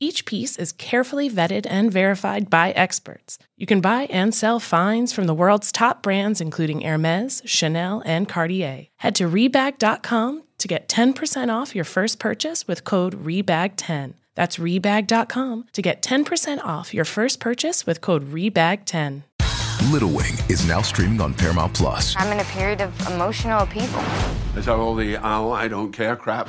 Each piece is carefully vetted and verified by experts. You can buy and sell finds from the world's top brands, including Hermes, Chanel, and Cartier. Head to Rebag.com to get 10% off your first purchase with code REBAG10. That's Rebag.com to get 10% off your first purchase with code REBAG10. Little Wing is now streaming on Paramount Plus. I'm in a period of emotional upheaval. Is that all the oh, I don't care crap?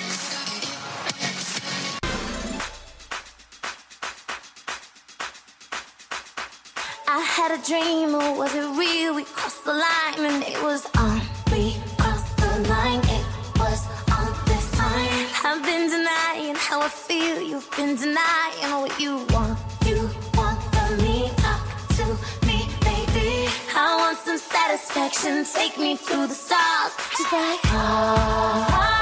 I had a dream, or was it real? We crossed the line, and it was on. We crossed the line, it was on this time. I've been denying how I feel. You've been denying what you want. You want from me, talk to me, baby. I want some satisfaction. Take me to the stars, just like ah.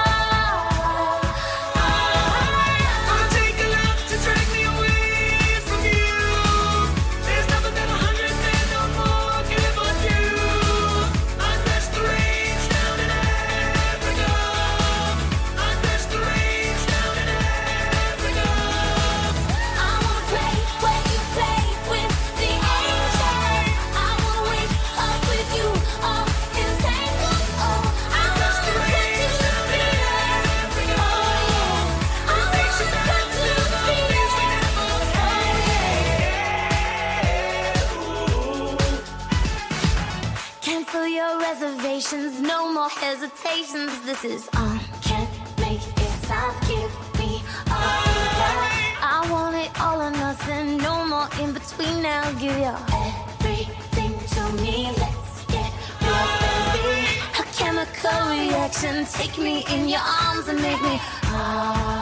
Reservations, no more hesitations. This is on. Can't make it stop. Give me all you got. I want it all or nothing, no more in between now. Give your everything to me. Let's get real, baby. A chemical reaction, take me in your arms and make me. Ah,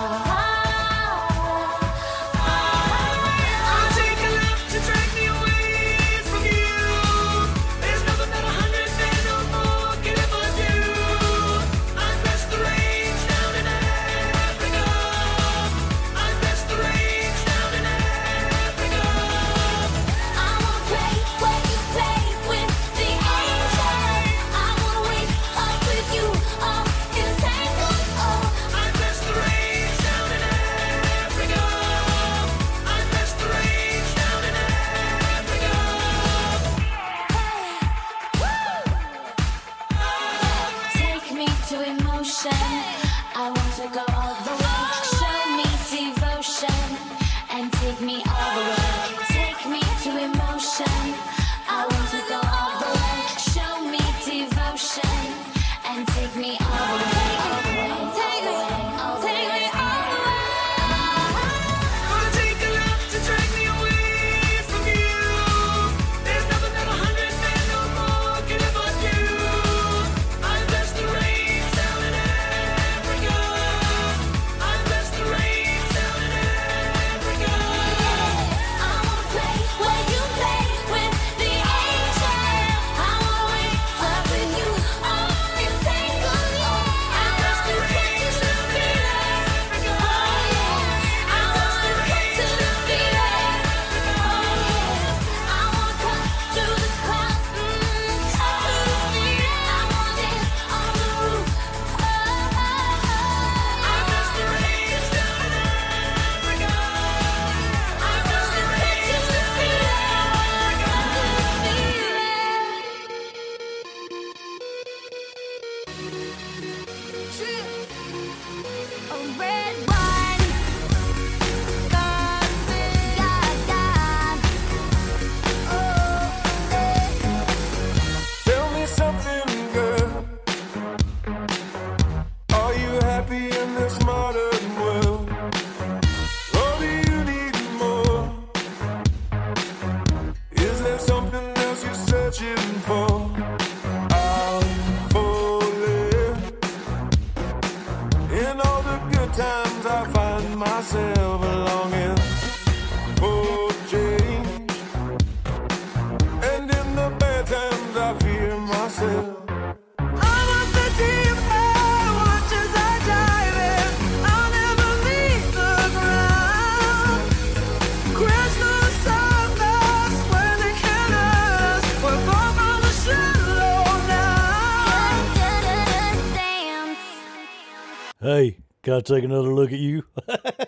can I take another look at you?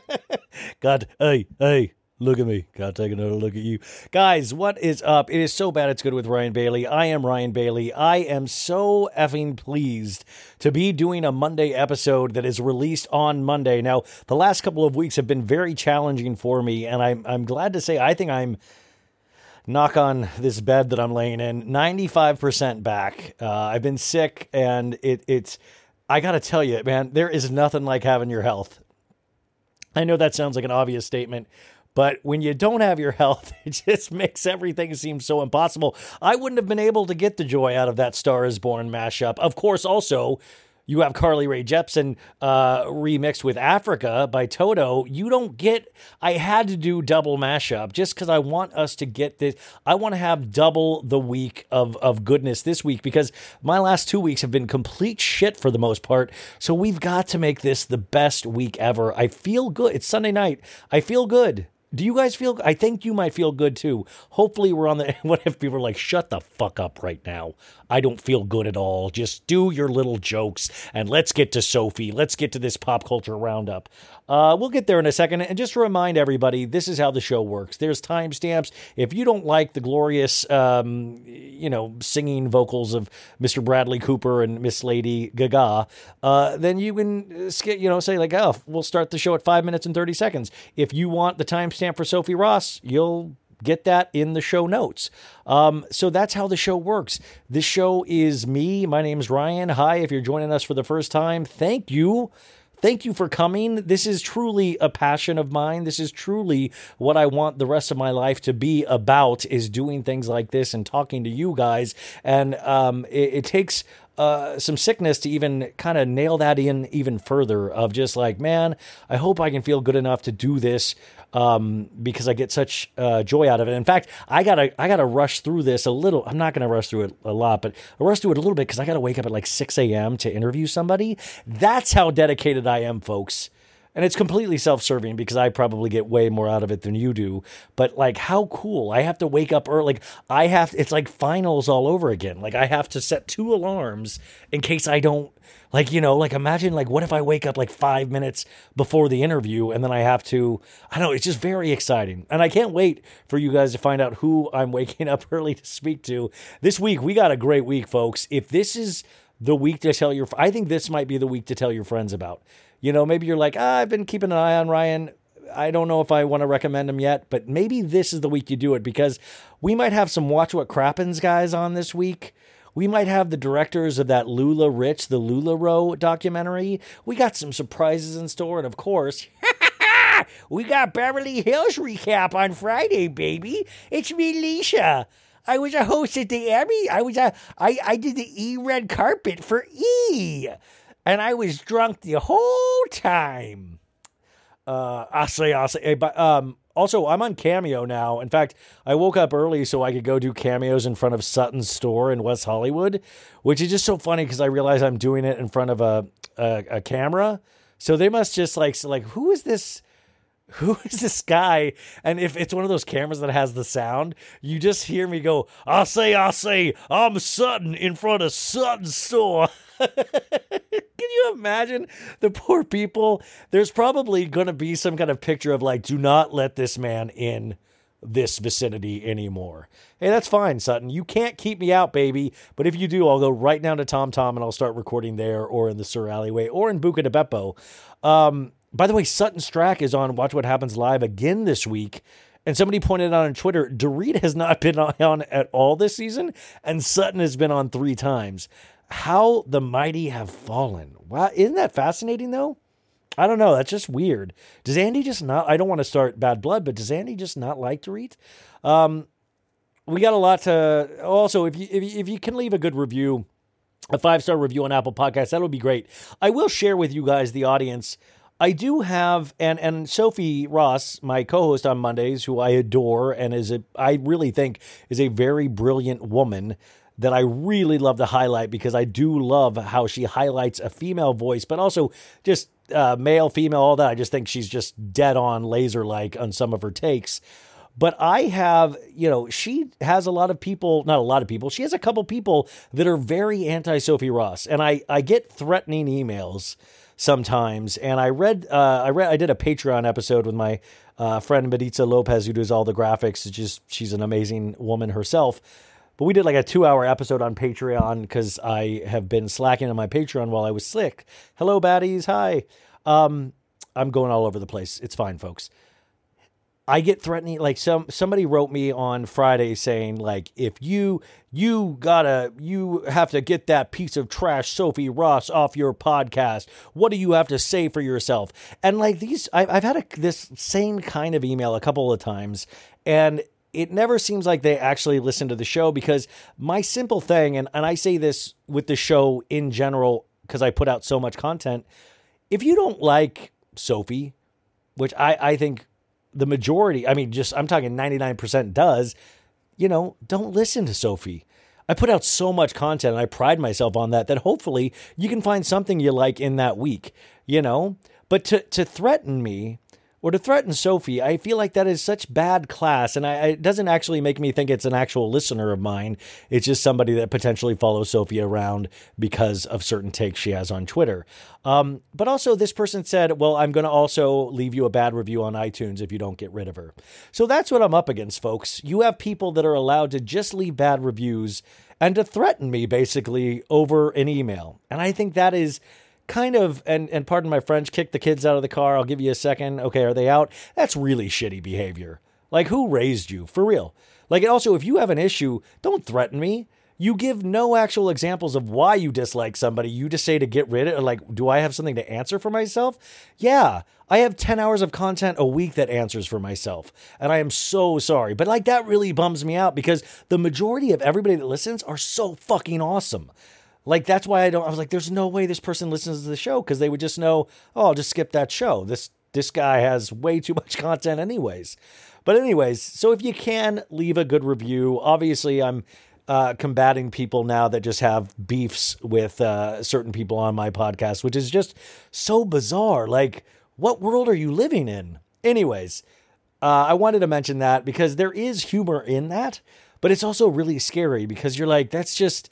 God, hey, hey, Look at me. Gotta take another look at you. Guys, what is up? It is so bad it's good with Ryan Bailey. I am Ryan Bailey. I am so effing pleased to be doing a Monday episode that is released on Monday. Now, the last couple of weeks have been very challenging for me, and I'm I'm glad to say I think I'm knock on this bed that I'm laying in, 95% back. Uh, I've been sick, and it, it's, I gotta tell you, man, there is nothing like having your health. I know that sounds like an obvious statement, but when you don't have your health, it just makes everything seem so impossible. I wouldn't have been able to get the joy out of that Star is Born mashup. Of course, also, you have Carly Rae Jepsen uh, remixed with Africa by Toto. You don't get. I had to do double mashup just because I want us to get this. I want to have double the week of of goodness this week because my last two weeks have been complete shit for the most part. So we've got to make this the best week ever. I feel good. It's Sunday night. I feel good. Do you guys feel? I think you might feel good too. Hopefully, we're on the. What if people are like, "Shut the fuck up right now"? I don't feel good at all. Just do your little jokes and let's get to Sophie. Let's get to this pop culture roundup. Uh, we'll get there in a second. And just to remind everybody, this is how the show works. There's timestamps. If you don't like the glorious, um, you know, singing vocals of Mr. Bradley Cooper and Miss Lady Gaga, uh, then you can, skip, you know, say like, oh, we'll start the show at five minutes and 30 seconds. If you want the timestamp for Sophie Ross, you'll get that in the show notes. Um, so that's how the show works. This show is me. My name is Ryan. Hi, if you're joining us for the first time, thank you. Thank you for coming. This is truly a passion of mine. This is truly what I want the rest of my life to be about is doing things like this and talking to you guys. And um, it, it takes uh, some sickness to even kind of nail that in even further of just like, man, I hope I can feel good enough to do this um, because I get such uh, joy out of it. In fact, I gotta I gotta rush through this a little. I'm not gonna rush through it a lot, but I rush through it a little bit because I gotta wake up at like 6 a.m. to interview somebody. That's how dedicated I am, folks. And it's completely self serving because I probably get way more out of it than you do. But like, how cool. I have to wake up early. Like, I have, it's like finals all over again. Like, I have to set two alarms in case I don't like, you know, like imagine like what if I wake up like five minutes before the interview and then I have to I don't know, it's just very exciting. And I can't wait for you guys to find out who I'm waking up early to speak to. This week we got a great week, folks. If this is the week to tell your I think this might be the week to tell your friends about. You know, maybe you're like, ah, I've been keeping an eye on Ryan. I don't know if I want to recommend him yet, but maybe this is the week you do it because we might have some Watch What Crappens guys on this week. We might have the directors of that LuLaRich, the LuLaRoe documentary. We got some surprises in store. And of course, we got Beverly Hills recap on Friday, baby. It's me, Leisha. I was a host at the Emmy. I was a, I, I did the E red carpet for E. And I was drunk the whole time. Uh, I'll say, I'll say, but, um, also, I'm on Cameo now. In fact, I woke up early so I could go do cameos in front of Sutton's store in West Hollywood, which is just so funny because I realize I'm doing it in front of a, a, a camera. So they must just like like who is this? Who is this guy? And if it's one of those cameras that has the sound, you just hear me go, I'll say, I'll say, I'm Sutton in front of Sutton's store. Can you imagine the poor people? There's probably going to be some kind of picture of like, do not let this man in this vicinity anymore. Hey, that's fine, Sutton. You can't keep me out, baby. But if you do, I'll go right down to Tom Tom and I'll start recording there or in the Sur Alleyway or in Buca di Beppo. Um, by the way, Sutton Stracke is on Watch What Happens Live again this week. And somebody pointed out on Twitter, Dorit has not been on at all this season, and Sutton has been on three times how the mighty have fallen. Wow, isn't that fascinating though? I don't know. That's just weird. Does Andy just not? I don't want to start bad blood, but does Andy just not like read? Um, we got a lot to. Also, if you if you, if you can leave a good review, a five star review on Apple Podcasts, that would be great. I will share with you guys, the audience. I do have and and Sophie Ross, my co-host on Mondays, who I adore and is a I really think is a very brilliant woman that I really love to highlight because I do love how she highlights a female voice, but also just uh, male, female, all that. I just think she's just dead on, laser like on some of her takes. But I have, you know, she has a lot of people, not a lot of people, she has a couple people that are very anti Sophie Ross. And I, I get threatening emails sometimes. And I read, uh, I read, I did a Patreon episode with my uh, friend Mediza Lopez, who does all the graphics. It's just she's an amazing woman herself. But we did like a two hour episode on Patreon because I have been slacking on my Patreon while I was sick. Hello, baddies. Hi. Um, I'm going all over the place. It's fine, folks. I get threatening like some somebody wrote me on Friday saying like if you you gotta you have to get that piece of trash Sophie Ross off your podcast. What do you have to say for yourself? And like these, I've, I've had a, this same kind of email a couple of times, and it never seems like they actually listen to the show because my simple thing, and, and I say this with the show in general because I put out so much content. If you don't like Sophie, which I, I think the majority, I mean, just I'm talking 99% does, you know, don't listen to Sophie. I put out so much content and I pride myself on that that hopefully you can find something you like in that week, you know? But to to threaten me or to threaten Sophie, I feel like that is such bad class, and I, it doesn't actually make me think it's an actual listener of mine. It's just somebody that potentially follows Sophie around because of certain takes she has on Twitter. Um, but also, this person said, "Well, I'm going to also leave you a bad review on iTunes if you don't get rid of her." So that's what I'm up against, folks. You have people that are allowed to just leave bad reviews and to threaten me basically over an email, and I think that is kind of and and pardon my French, kick the kids out of the car. I'll give you a second. Okay, are they out? That's really shitty behavior. Like who raised you? For real. Like also if you have an issue, don't threaten me. You give no actual examples of why you dislike somebody. You just say to get rid of it. Like, do I have something to answer for myself? Yeah, I have 10 hours of content a week that answers for myself. And I am so sorry. But like, that really bums me out because the majority of everybody that listens are so fucking awesome. Like that's why I don't. I was like, there's no way this person listens to the show because they would just know. Oh, I'll just skip that show. This this guy has way too much content, anyways. But anyways, so if you can leave a good review, obviously I'm uh, combating people now that just have beefs with uh, certain people on my podcast, which is just so bizarre. Like, what world are you living in? Anyways, uh, I wanted to mention that because there is humor in that, but it's also really scary because you're like, that's just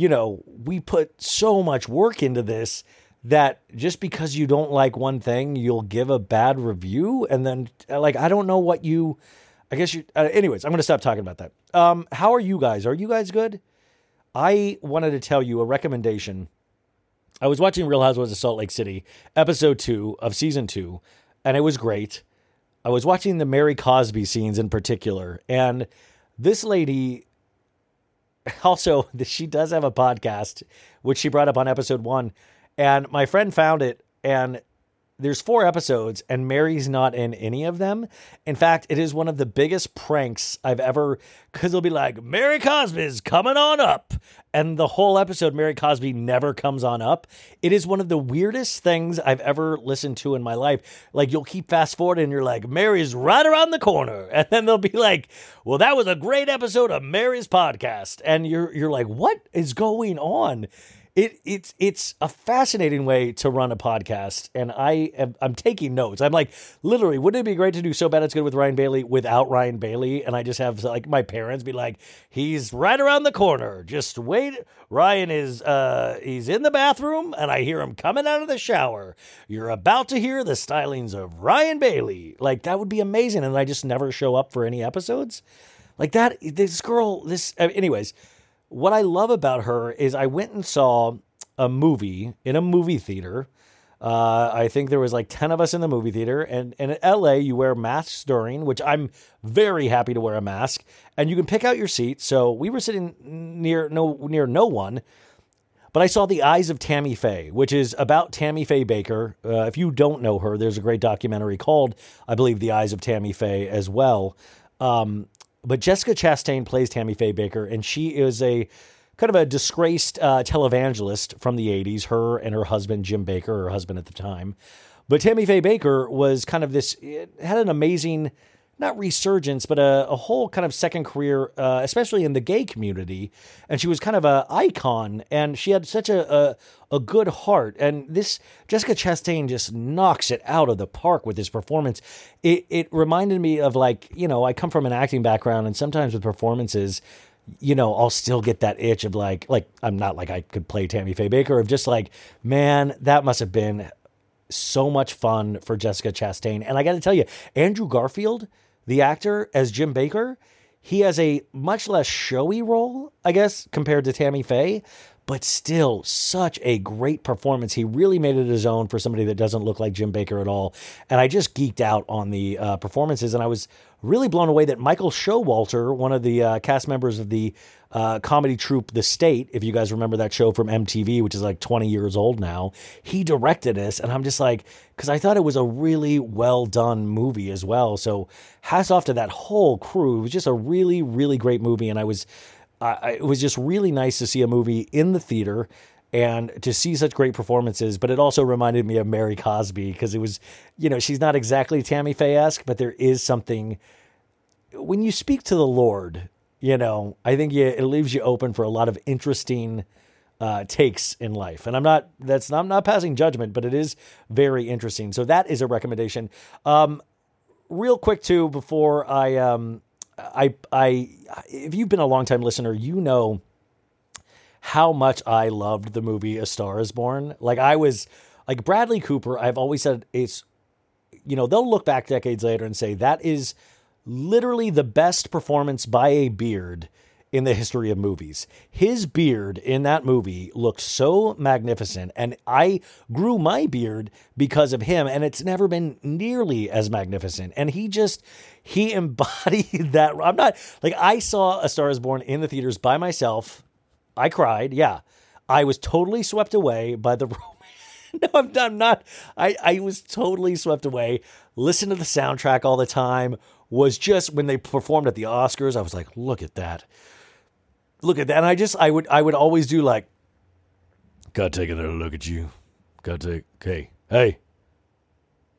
you know, we put so much work into this that just because you don't like one thing, you'll give a bad review. And then, like, I don't know what you, I guess you, uh, anyways, I'm going to stop talking about that. Um, how are you guys? Are you guys good? I wanted to tell you a recommendation. I was watching Real Housewives of Salt Lake City, episode two of season two, and it was great. I was watching the Mary Cosby scenes in particular, and this lady also, she does have a podcast, which she brought up on episode one. And my friend found it, and there's four episodes, and Mary's not in any of them. In fact, it is one of the biggest pranks I've ever, because they'll be like, Mary Cosby's coming on up. And the whole episode, Mary Cosby never comes on up. It is one of the weirdest things I've ever listened to in my life. Like, you'll keep fast forward and you're like, Mary's right around the corner. And then they'll be like, well, that was a great episode of Mary's podcast. And you're, you're like, what is going on? It it's it's a fascinating way to run a podcast and i am i'm taking notes. I'm like literally wouldn't it be great to do so bad it's good with ryan bailey without ryan bailey? And i just have like my parents be like he's right around the corner. Just wait. Ryan is uh he's in the bathroom and i hear him coming out of the shower. You're about to hear the stylings of ryan bailey. Like that would be amazing and i just never show up for any episodes. Like that this girl this uh, anyways what I love about her is I went and saw a movie in a movie theater. Uh, I think there was like 10 of us in the movie theater. And, and in LA, you wear masks during, which I'm very happy to wear a mask. And you can pick out your seat. So we were sitting near no, near no one. But I saw The Eyes of Tammy Faye, which is about Tammy Faye Bakker. Uh, if you don't know her, there's a great documentary called, I believe, The Eyes of Tammy Faye as well. Um, but Jessica Chastain plays Tammy Faye Bakker, and she is a kind of a disgraced uh, televangelist from the 80s, her and her husband, Jim Bakker, her husband at the time. But Tammy Faye Bakker was kind of this, had an amazing not resurgence, but a, a whole kind of second career, uh, especially in the gay community. And she was kind of a icon, and she had such a, a, a good heart. And this Jessica Chastain just knocks it out of the park with this performance. It it reminded me of like you know I come from an acting background, and sometimes with performances you know, I'll still get that itch of like, like I'm not like I could play Tammy Faye Bakker of just like, man, that must have been so much fun for Jessica Chastain. And I got to tell you, Andrew Garfield, the actor as Jim Bakker, he has a much less showy role, I guess, compared to Tammy Faye, but still such a great performance. He really made it his own for somebody that doesn't look like Jim Bakker at all. And I just geeked out on the uh, performances, and I was really blown away that Michael Showalter, one of the uh, cast members of the uh, comedy troupe The State, if you guys remember that show from MTV, which is like 20 years old now, he directed this. And I'm just like, because I thought it was a really well done movie as well. So hats off to that whole crew. It was just a really, really great movie. And I was, I, it was just really nice to see a movie in the theater and to see such great performances. But it also reminded me of Mary Cosby because it was, you know, she's not exactly Tammy Faye esque, but there is something when you speak to the Lord you know, I think you, it leaves you open for a lot of interesting uh, takes in life. And I'm not that's I'm not passing judgment, but it is very interesting. So that is a recommendation. Um, real quick too, before I um, I I if you've been a long time listener, you know how much I loved the movie A Star Is Born. Like I was like Bradley Cooper. I've always said it's you know they'll look back decades later and say that is literally the best performance by a beard in the history of movies. His beard in that movie looked so magnificent, and I grew my beard because of him, and it's never been nearly as magnificent. And he just he embodied that. I'm not like I saw A Star Is Born in the theaters by myself. I cried, yeah. I was totally swept away by the no, I'm, I'm not. I, I was totally swept away. Listen to the soundtrack all the time was just when they performed at the Oscars, I was like, look at that. Look at that. And I just I would I would always do like gotta take another look at you. Gotta take hey, hey.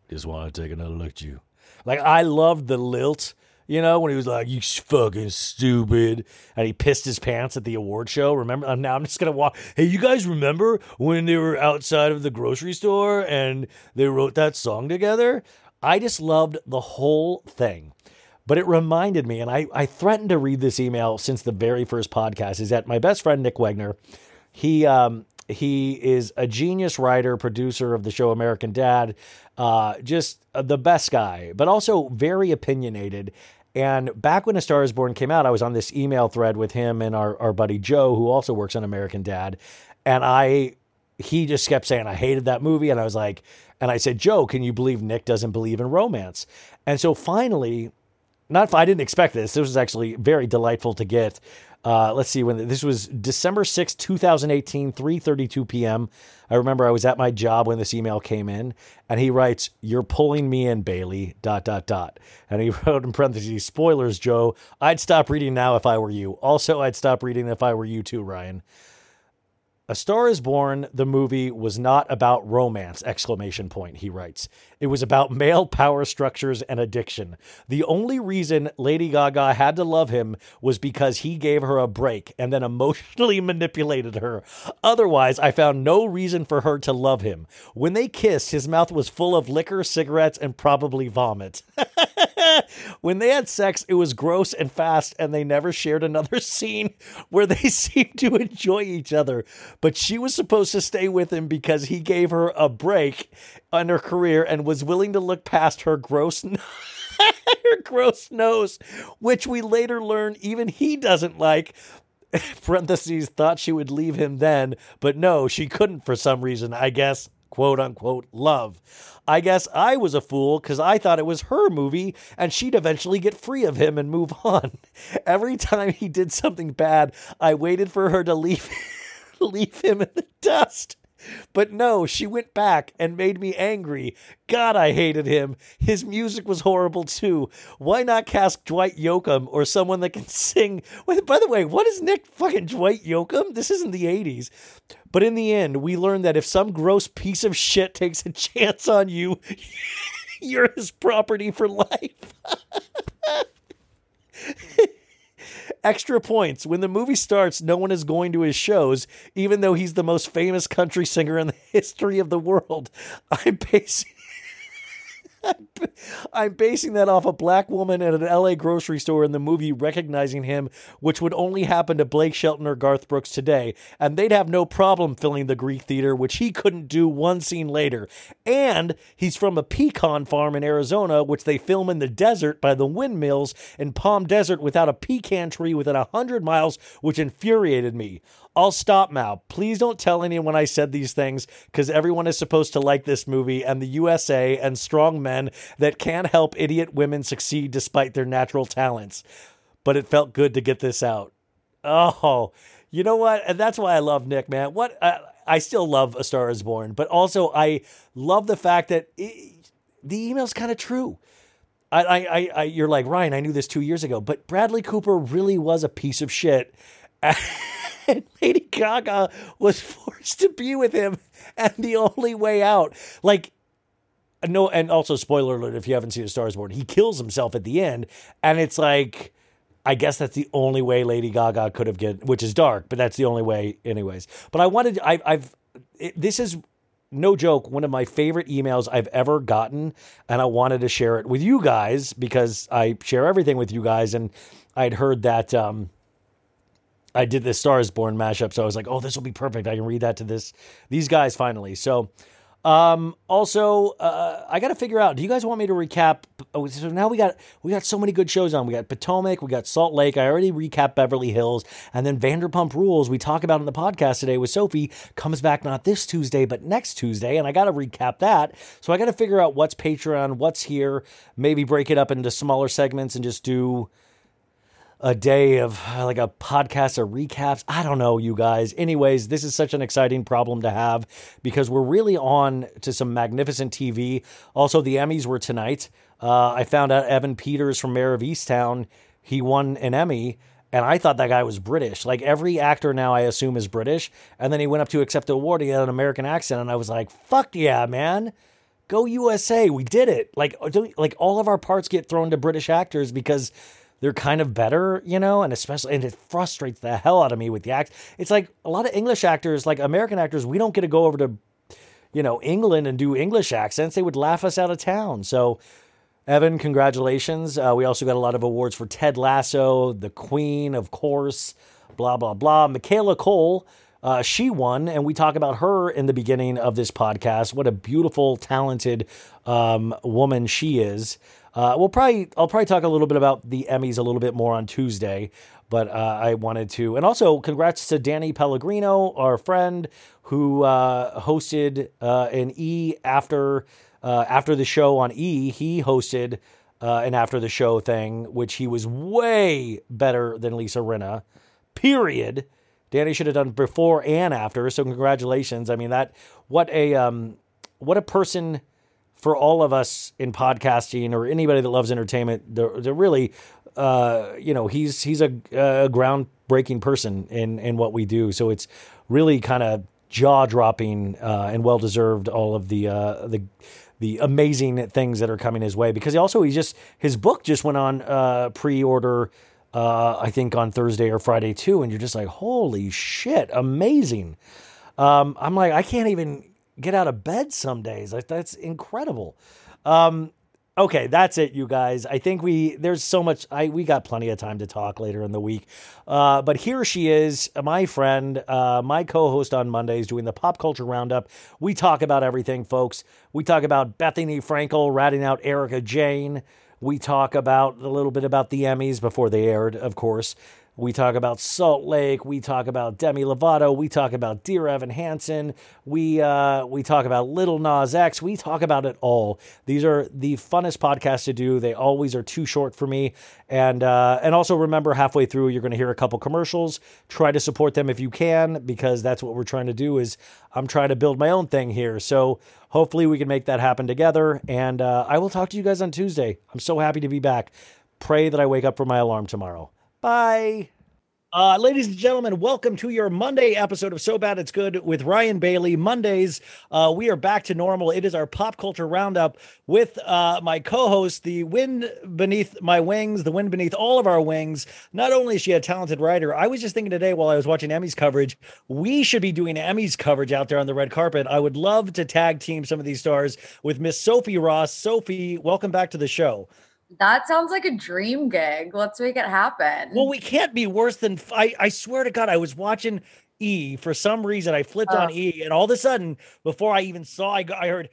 Just wanna take another look at you. Like I loved the lilt, you know, when he was like, You fucking stupid and he pissed his pants at the award show. Remember uh, now I'm just gonna walk Hey, you guys remember when they were outside of the grocery store and they wrote that song together? I just loved the whole thing. But it reminded me, and I, I threatened to read this email since the very first podcast, is that my best friend Nick Wegner, he um, he is a genius writer, producer of the show American Dad, uh, just the best guy, but also very opinionated. And back when A Star is Born came out, I was on this email thread with him and our, our buddy Joe, who also works on American Dad. And I, he just kept saying, I hated that movie. And I was like, and I said, Joe, can you believe Nick doesn't believe in romance? And so finally, not I didn't expect this. This was actually very delightful to get. Uh, let's see when this was December 6, 2018, 3:32 p.m. I remember I was at my job when this email came in, and he writes, "You're pulling me in, Bailey." Dot dot dot, and he wrote in parentheses, "Spoilers, Joe. I'd stop reading now if I were you. Also, I'd stop reading if I were you too, Ryan." A Star is Born, the movie was not about romance, exclamation point, he writes. It was about male power structures and addiction. The only reason Lady Gaga had to love him was because he gave her a break and then emotionally manipulated her. Otherwise, I found no reason for her to love him. When they kissed, his mouth was full of liquor, cigarettes, and probably vomit. when they had sex, it was gross and fast, and they never shared another scene where they seemed to enjoy each other but she was supposed to stay with him because he gave her a break on her career and was willing to look past her gross her gross nose, which we later learn even he doesn't like. Parentheses thought she would leave him then, but no, she couldn't for some reason. I guess quote unquote love. I guess I was a fool because I thought it was her movie and she'd eventually get free of him and move on. Every time he did something bad, I waited for her to leave leave him in the dust. But no, she went back and made me angry. God, I hated him. His music was horrible too. Why not cast Dwight Yoakam or someone that can sing? Wait, by the way, what is Nick fucking Dwight Yoakam? This isn't the 80s. But in the end, we learned that if some gross piece of shit takes a chance on you, you're his property for life. extra points. When the movie starts, no one is going to his shows, even though he's the most famous country singer in the history of the world. I'm basing. I'm basing that off a black woman at an LA grocery store in the movie recognizing him, which would only happen to Blake Shelton or Garth Brooks today, and they'd have no problem filling the Greek theater, which he couldn't do one scene later. And he's from a pecan farm in Arizona, which they film in the desert by the windmills in Palm Desert without a pecan tree within a hundred miles, which infuriated me. I'll stop now. Please don't tell anyone I said these things because everyone is supposed to like this movie and the USA and strong men that can't help idiot women succeed despite their natural talents. But it felt good to get this out. Oh, you know what? And that's why I love Nick, man. What I, I still love A Star Is Born, but also I love the fact that it, the email's kind of true. I, I, I, you're like Ryan. I knew this two years ago, but Bradley Cooper really was a piece of shit. And Lady Gaga was forced to be with him, and the only way out, like, no, and also spoiler alert if you haven't seen A Star Is Born, he kills himself at the end, and it's like, I guess that's the only way Lady Gaga could have get, which is dark, but that's the only way, anyways. But I wanted, I, I've, it, this is no joke, one of my favorite emails I've ever gotten, and I wanted to share it with you guys because I share everything with you guys, and I'd heard that. Um, I did this Stars Born mashup, so I was like, "Oh, this will be perfect. I can read that to this these guys finally." So, um, also, uh, I got to figure out. Do you guys want me to recap? Oh, so now we got we got so many good shows on. We got Potomac, we got Salt Lake. I already recapped Beverly Hills, and then Vanderpump Rules. We talk about in the podcast today with Sophie comes back not this Tuesday but next Tuesday, and I got to recap that. So I got to figure out what's Patreon, what's here. Maybe break it up into smaller segments and just do a day of like a podcast of recaps. I don't know, you guys. Anyways, this is such an exciting problem to have because we're really on to some magnificent TV. Also, the Emmys were tonight. Uh, I found out Evan Peters from Mare of Easttown, he won an Emmy. And I thought that guy was British. Like every actor now, I assume is British. And then he went up to accept the award. He had an American accent, and I was like, "Fuck yeah, man! Go USA! We did it!" Like, like all of our parts get thrown to British actors because they're kind of better, you know, and especially, and it frustrates the hell out of me with the act. It's like a lot of English actors, like American actors, we don't get to go over to, you know, England and do English accents. They would laugh us out of town. So, Evan, congratulations. Uh, we also got a lot of awards for Ted Lasso, The Queen, of course, blah, blah, blah. Michaela Coel, uh, she won, and we talk about her in the beginning of this podcast. What a beautiful, talented um, woman she is. Uh, we'll probably I'll probably talk a little bit about the Emmys a little bit more on Tuesday, but uh, I wanted to, and also congrats to Danny Pellegrino, our friend who uh, hosted uh, an E after uh, after the show on E. He hosted uh, an after the show thing, which he was way better than Lisa Rinna. Period. Danny should have done before and after. So congratulations. I mean that what a um, what a person for all of us in podcasting or anybody that loves entertainment, they're, they're really, uh, you know, he's he's a, a groundbreaking person in in what we do. So it's really kind of jaw dropping uh, and well deserved. All of the uh, the the amazing things that are coming his way because he also he just his book just went on uh, pre order. Uh, I think on Thursday or Friday too, and you're just like, holy shit, amazing. Um, I'm like, I can't even get out of bed some days. Like that's incredible. Um, okay, that's it, you guys. I think we there's so much. I we got plenty of time to talk later in the week. Uh, but here she is, my friend, uh, my co-host on Mondays, doing the pop culture roundup. We talk about everything, folks. We talk about Bethenny Frankel ratting out Erika Jayne. We talk about a little bit about the Emmys before they aired, of course. We talk about Salt Lake. We talk about Demi Lovato. We talk about Dear Evan Hansen. We uh, we talk about Lil Nas X. We talk about it all. These are the funnest podcasts to do. They always are too short for me. And uh, and also remember, halfway through, you're going to hear a couple commercials. Try to support them if you can, because that's what we're trying to do. Is I'm trying to build my own thing here. So hopefully we can make that happen together. And uh, I will talk to you guys on Tuesday. I'm so happy to be back. Pray that I wake up for my alarm tomorrow. Bye. Uh, ladies and gentlemen, welcome to your Monday episode of So Bad It's Good with Ryan Bailey. Mondays, uh, we are back to normal. It is our pop culture roundup with uh, my co host, the wind beneath my wings, the wind beneath all of our wings. Not only is she a talented writer, I was just thinking today while I was watching Emmys coverage, we should be doing Emmys coverage out there on the red carpet. I would love to tag team some of these stars with Miss Sophie Ross. Sophie, welcome back to the show. That sounds like a dream gig. Let's make it happen. Well, we can't be worse than I. I swear to God, I was watching E for some reason. I flipped on Oh. E, and all of a sudden, before I even saw, I, I heard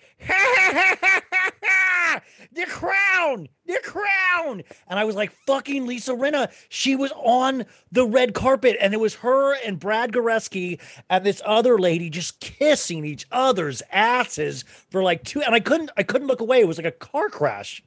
the crown, the crown, and I was like, "Fucking Lisa Rinna!" She was on the red carpet, and it was her and Brad Goreski and this other lady just kissing each other's asses for like two. And I couldn't, I couldn't look away. It was like a car crash.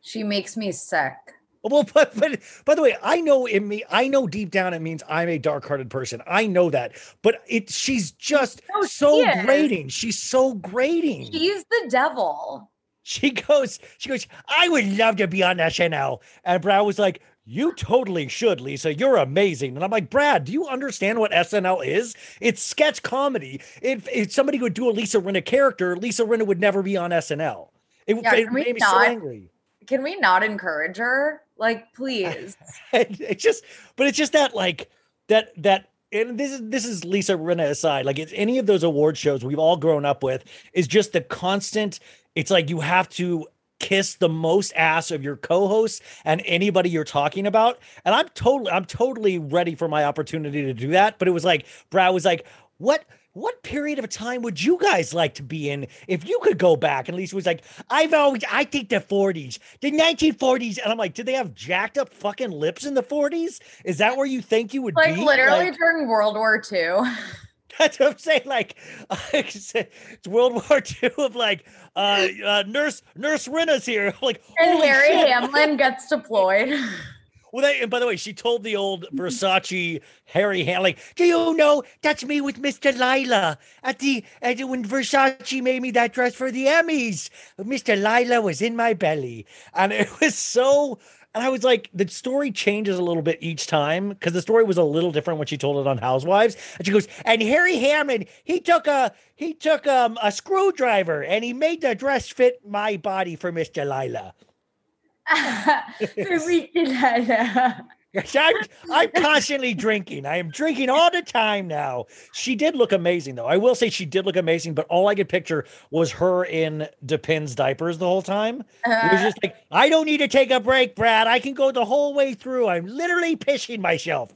She makes me sick. Well, but, but by the way, I know in me, I know deep down it means I'm a dark-hearted person. I know that, but it she's just No, she so is. grating. She's so grating. She's the devil. She goes, she goes, I would love to be on SNL. And Brad was like, You totally should, Lisa. You're amazing. And I'm like, Brad, do you understand what SNL is? It's sketch comedy. If if somebody would do a Lisa Rinna character, Lisa Rinna would never be on SNL. It, Yeah, it made me so angry. Can we not encourage her? Like, please. it's just but it's just that like that that and this is this is Lisa Rinna aside like it's any of those award shows we've all grown up with is just the constant it's like you have to kiss the most ass of your co-hosts and anybody you're talking about and I'm totally I'm totally ready for my opportunity to do that but it was like Brad was like what what period of time would you guys like to be in if you could go back? And Lisa was like, I've always, I think the 40s, the 1940s. And I'm like, did they have jacked up fucking lips in the 40s? Is that where you think you would like, be? literally Like, during World War II. that's what I'm saying. Like, it's World War II of like, uh, uh nurse, nurse Rinna's here. Like, And Harry shit. Hamlin gets deployed. Well, they, and by the way, she told the old Versace Harry Hamlin, "Do you know that's me with Mr. Delilah at the at when Versace made me that dress for the Emmys? Mr. Delilah was in my belly, and it was so." And I was like, the story changes a little bit each time because the story was a little different when she told it on Housewives. And she goes, and Harry Hammond, he took a he took um, a screwdriver and he made the dress fit my body for Miss Delilah. Yes, I'm, I'm constantly drinking. I am drinking all the time now. She did look amazing, though. I will say she did look amazing, but all I could picture was her in Depends diapers the whole time. It was just like, I don't need to take a break, Brad. I can go the whole way through. I'm literally pissing myself.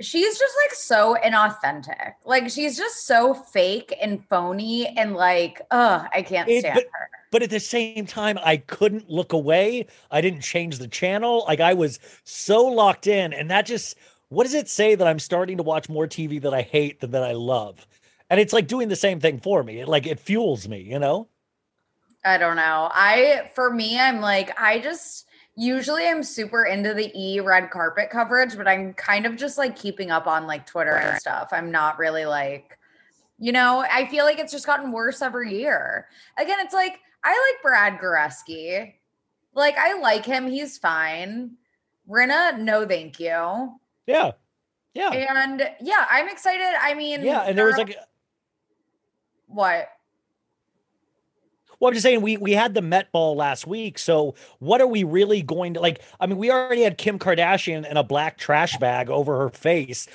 She's just like so inauthentic. Like she's just so fake and phony and like, ugh, I can't It- stand but, her. but at the same time, I couldn't look away. I didn't change the channel. Like I was so locked in. And that just, what does it say that I'm starting to watch more TV that I hate than that I love? And it's like doing the same thing for me. It like it fuels me, you know? I don't know. I for me, I'm like, I just usually I'm super into the E red carpet coverage, but I'm kind of just like keeping up on like Twitter and stuff. I'm not really like, you know, I feel like it's just gotten worse every year. Again, it's like I like Brad Goreski. Like I like him, he's fine. Rinna, no thank you. Yeah. Yeah. And yeah, I'm excited. I mean, Yeah. And there was like what? Well, I'm just saying we we had the Met Ball last week. So what are we really going to like? I mean, we already had Kim Kardashian in a black trash bag over her face.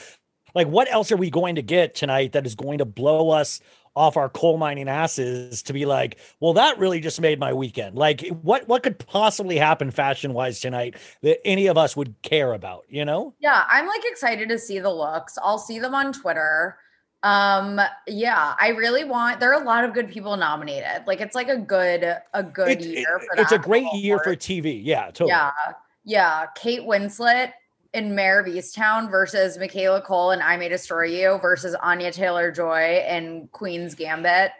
Like, what else are we going to get tonight that is going to blow us off our coal mining asses to be like, well, that really just made my weekend. Like, what what could possibly happen fashion wise tonight that any of us would care about? You know? Yeah, I'm like excited to see the looks. I'll see them on Twitter. Um, yeah, I really want there are a lot of good people nominated. Like it's like a good a good year it- for it's a great year for TV. Yeah, totally. Yeah. Yeah. Kate Winslet in Mare of Easttown versus Michaela Coel and I May Destroy You versus Anya Taylor Joy and Queen's Gambit.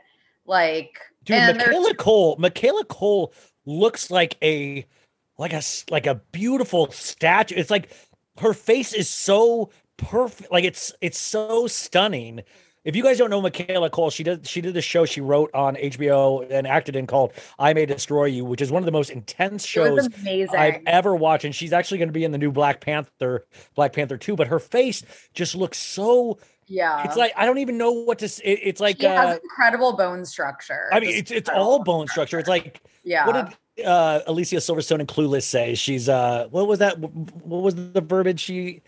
Like Dude, and Michaela Coel, Michaela Coel looks like a like a like a beautiful statue. It's like her face is so perfect, like it's it's so stunning If you guys don't know Michaela Coel, she did she did the show she wrote on HBO and acted in called "I May Destroy You," which is one of the most intense shows. I've ever watched. And she's actually going to be in the new Black Panther, Black Panther two. But her face just looks so. yeah. It's like I don't even know what to. It, it's like she has uh, incredible bone structure. I mean, it's it's all bone structure. It's like Yeah. what did uh Alicia Silverstone and Clueless say? She's uh what was that? What was the verbiage? She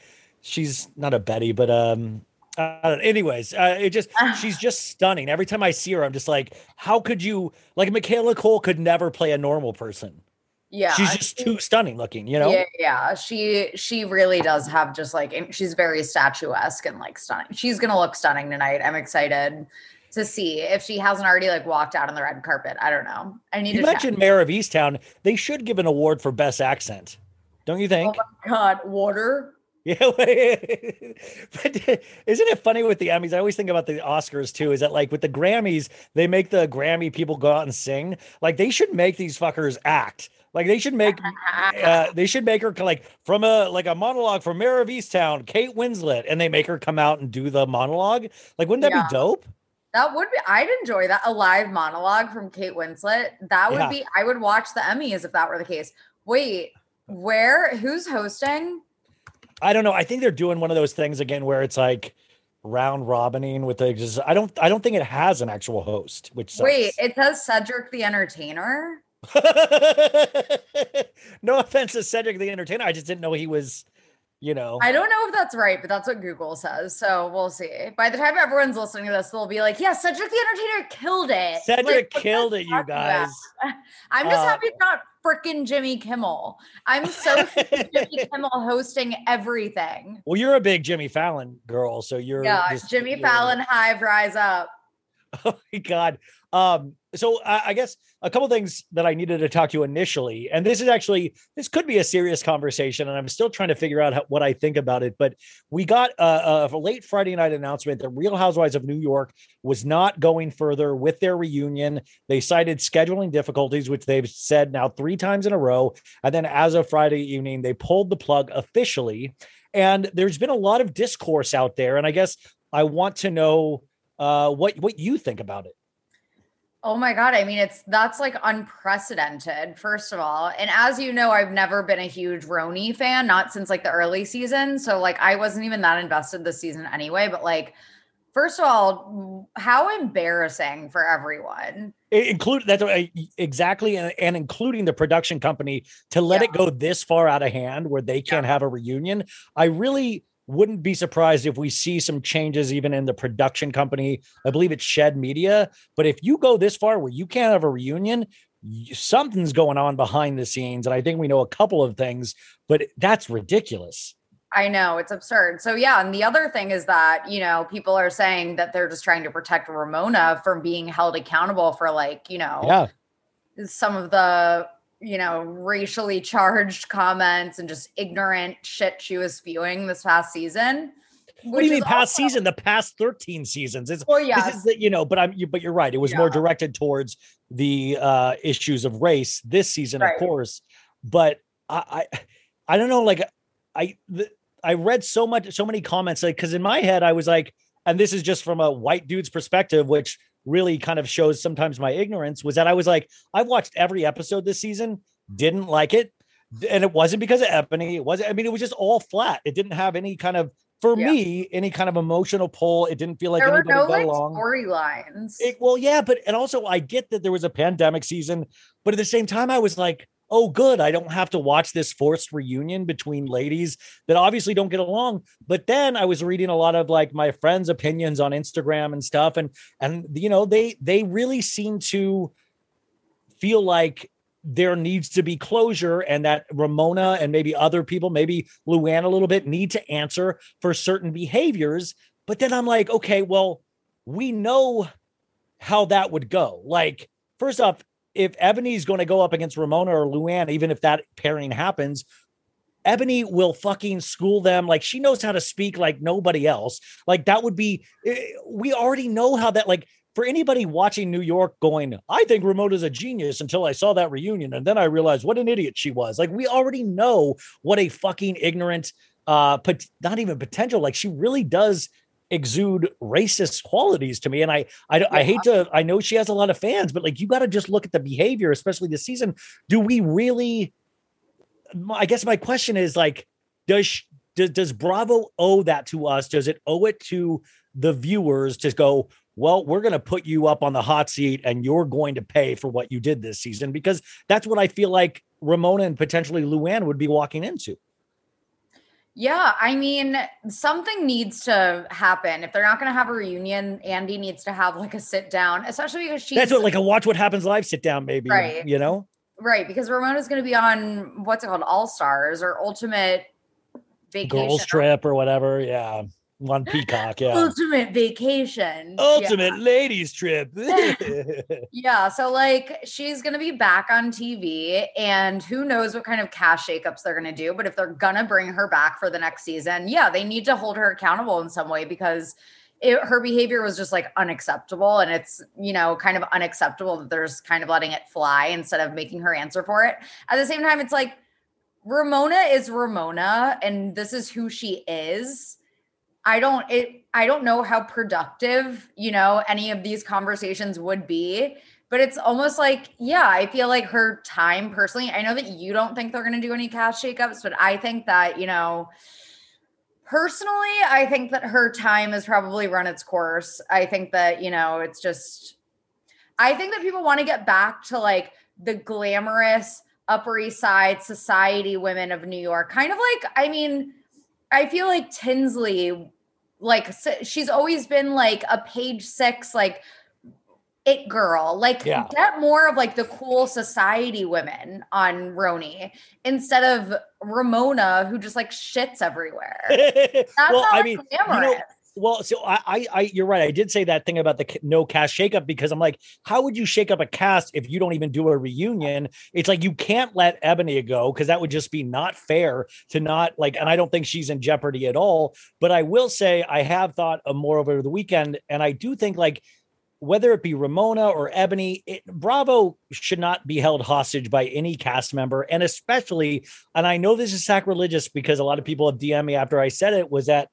she's not a Betty, but um. I don't, anyways, uh, it just she's just stunning. Every time I see her, I'm just like, how could you like Michaela Coel could never play a normal person. yeah. she's just too stunning looking, you know. Yeah, yeah. She she really does have just like she's very statuesque and like stunning. She's gonna look stunning tonight. I'm excited to see if she hasn't already like walked out on the red carpet. I don't know. I need You to check. Mare of Easttown. They should give an award for best accent, don't you think? Oh my god, water. Yeah, but isn't it funny with the Emmys? I always think about the Oscars too. Is that like with the Grammys, they make the Grammy people go out and sing? Like they should make these fuckers act. Like they should make, uh, they should make her like from a like a monologue from Mare of Easttown, Kate Winslet, and they make her come out and do the monologue. Like, wouldn't that Yeah. be dope? That would be I'd enjoy that. A live monologue from Kate Winslet. That would Yeah. be I would watch the Emmys if that were the case. Wait, where who's hosting? I don't know. I think they're doing one of those things again where it's like round robining with the just. I don't. I don't think it has an actual host. Which sucks. Wait, it says Cedric the Entertainer. no offense to Cedric the Entertainer. I just didn't know he was, you know. I don't know if that's right, but that's what Google says. So we'll see. By the time everyone's listening to this, they'll be like, yeah, Cedric the Entertainer killed it. Cedric Like, killed it, you fuck about? guys. I'm just Uh, happy it's not freaking Jimmy Kimmel. I'm so Jimmy Kimmel hosting everything. Well, you're a big Jimmy Fallon girl, so you're Yeah, Jimmy you're- Fallon, Hive, rise up. Oh my god. Um, so I, I guess a couple things that I needed to talk to you initially, and this is actually this could be a serious conversation, and I'm still trying to figure out how, what I think about it. But we got a, a late Friday night announcement that Real Housewives of New York was not going further with their reunion. They cited scheduling difficulties, which they've said now three times in a row, and then as of Friday evening, they pulled the plug officially. And there's been a lot of discourse out there, and I guess I want to know uh, what what you think about it. Oh my god, I mean it's that's like unprecedented first of all. And as you know, I've never been a huge RHONY fan, not since like the early season, so like I wasn't even that invested this season anyway, but like first of all, how embarrassing for everyone. It include that's I- exactly, and, and including the production company to let it go this far out of hand where they can't have a reunion. I really wouldn't be surprised if we see some changes even in the production company. I believe it's Shed Media, but if you go this far where you can't have a reunion, something's going on behind the scenes, and I think we know a couple of things, but that's ridiculous. I know it's absurd. So yeah, and the other thing is that, you know, people are saying that they're just trying to protect Ramona from being held accountable for like, you know, Yeah. some of the you know racially charged comments and just ignorant shit she was spewing this past season What do you mean past season? The past 13 seasons. It's Well, yeah. this is the, you know, but I'm you but you're right. It was more directed towards the uh issues of race this season, Right. of course. But I I, I don't know, like I the, I read so much so many comments like because in my head I was like, and this is just from a white dude's perspective, which really kind of shows sometimes my ignorance, was that I was like, I've watched every episode this season, didn't like it. And it wasn't because of Ebony. It wasn't, I mean, it was just all flat. It didn't have any kind of for me, any kind of emotional pull. It didn't feel like there were no like storylines It, well, yeah, but and also I get that there was a pandemic season, but at the same time, I was like, oh, good, I don't have to watch this forced reunion between ladies that obviously don't get along. But then I was reading a lot of like my friends' opinions on Instagram and stuff, and and you know they they really seem to feel like there needs to be closure and that Ramona and maybe other people, maybe Luann a little bit, need to answer for certain behaviors. But then I'm like, okay, well, we know how that would go. Like, first off, if Ebony's going to go up against Ramona or Luann, even if that pairing happens, Ebony will fucking school them. Like she knows how to speak like nobody else. Like that would be, eh, we already know how that, like for anybody watching New York going, I think Ramona's a genius until I saw that reunion. And then I realized what an idiot she was. Like we already know what a fucking ignorant, uh, but not even potential. Like she really does exude racist qualities to me. And I, I, I hate to, I know she has a lot of fans, but like you got to just look at the behavior, especially this season. Do we really? I guess my question is like, does does, does Bravo owe that to us? Does it owe it to the viewers to go? Well, we're going to put you up on the hot seat, and you're going to pay for what you did this season because that's what I feel like Ramona and potentially Luann would be walking into. Yeah, I mean, something needs to happen. If they're not going to have a reunion, Andy needs to have like a sit down, especially because she's That's what like a watch what happens live sit down, maybe. Right. You know? right because Ramona's going to be on what's it called, All Stars or Ultimate Vacation, Girls trip or whatever. Yeah. On Peacock. Yeah. Ultimate Vacation, Ultimate ladies trip. Yeah, so like she's gonna be back on TV, and who knows what kind of cash shakeups they're gonna do. But if they're gonna bring her back for the next season, yeah, they need to hold her accountable in some way because it, her behavior was just like unacceptable. And it's, you know, kind of unacceptable that there's kind of letting it fly instead of making her answer for it. At the same time, it's like Ramona is Ramona, and this is who she is. I don't it I don't know how productive, you know, any of these conversations would be, but it's almost like, yeah, I feel like her time personally, I know that you don't think they're going to do any cash shakeups, but I think that, you know, personally, I think that her time has probably run its course. I think that, you know, it's just I think that people want to get back to like the glamorous Upper East Side society women of New York. Kind of like, I mean, I feel like Tinsley, like she's always been like a page six, like it girl. Like Yeah. get more of like the cool society women on RHONY instead of Ramona, who just like shits everywhere. That's well, not I mean, you know, well, so I, I, I, you're right. I did say that thing about the no cast shakeup because I'm like, how would you shake up a cast if you don't even do a reunion? It's like you can't let Ebony go because that would just be not fair to not like. And I don't think she's in jeopardy at all. But I will say I have thought more over the weekend, and I do think like whether it be Ramona or Ebony, it, Bravo should not be held hostage by any cast member. And especially, and I know this is sacrilegious because a lot of people have DM'd me after I said it, was that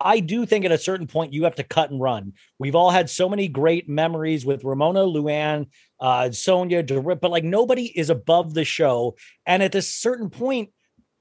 I do think at a certain point you have to cut and run. We've all had so many great memories with Ramona, Luann, uh, Sonja, Dorip, but like nobody is above the show. And at a certain point,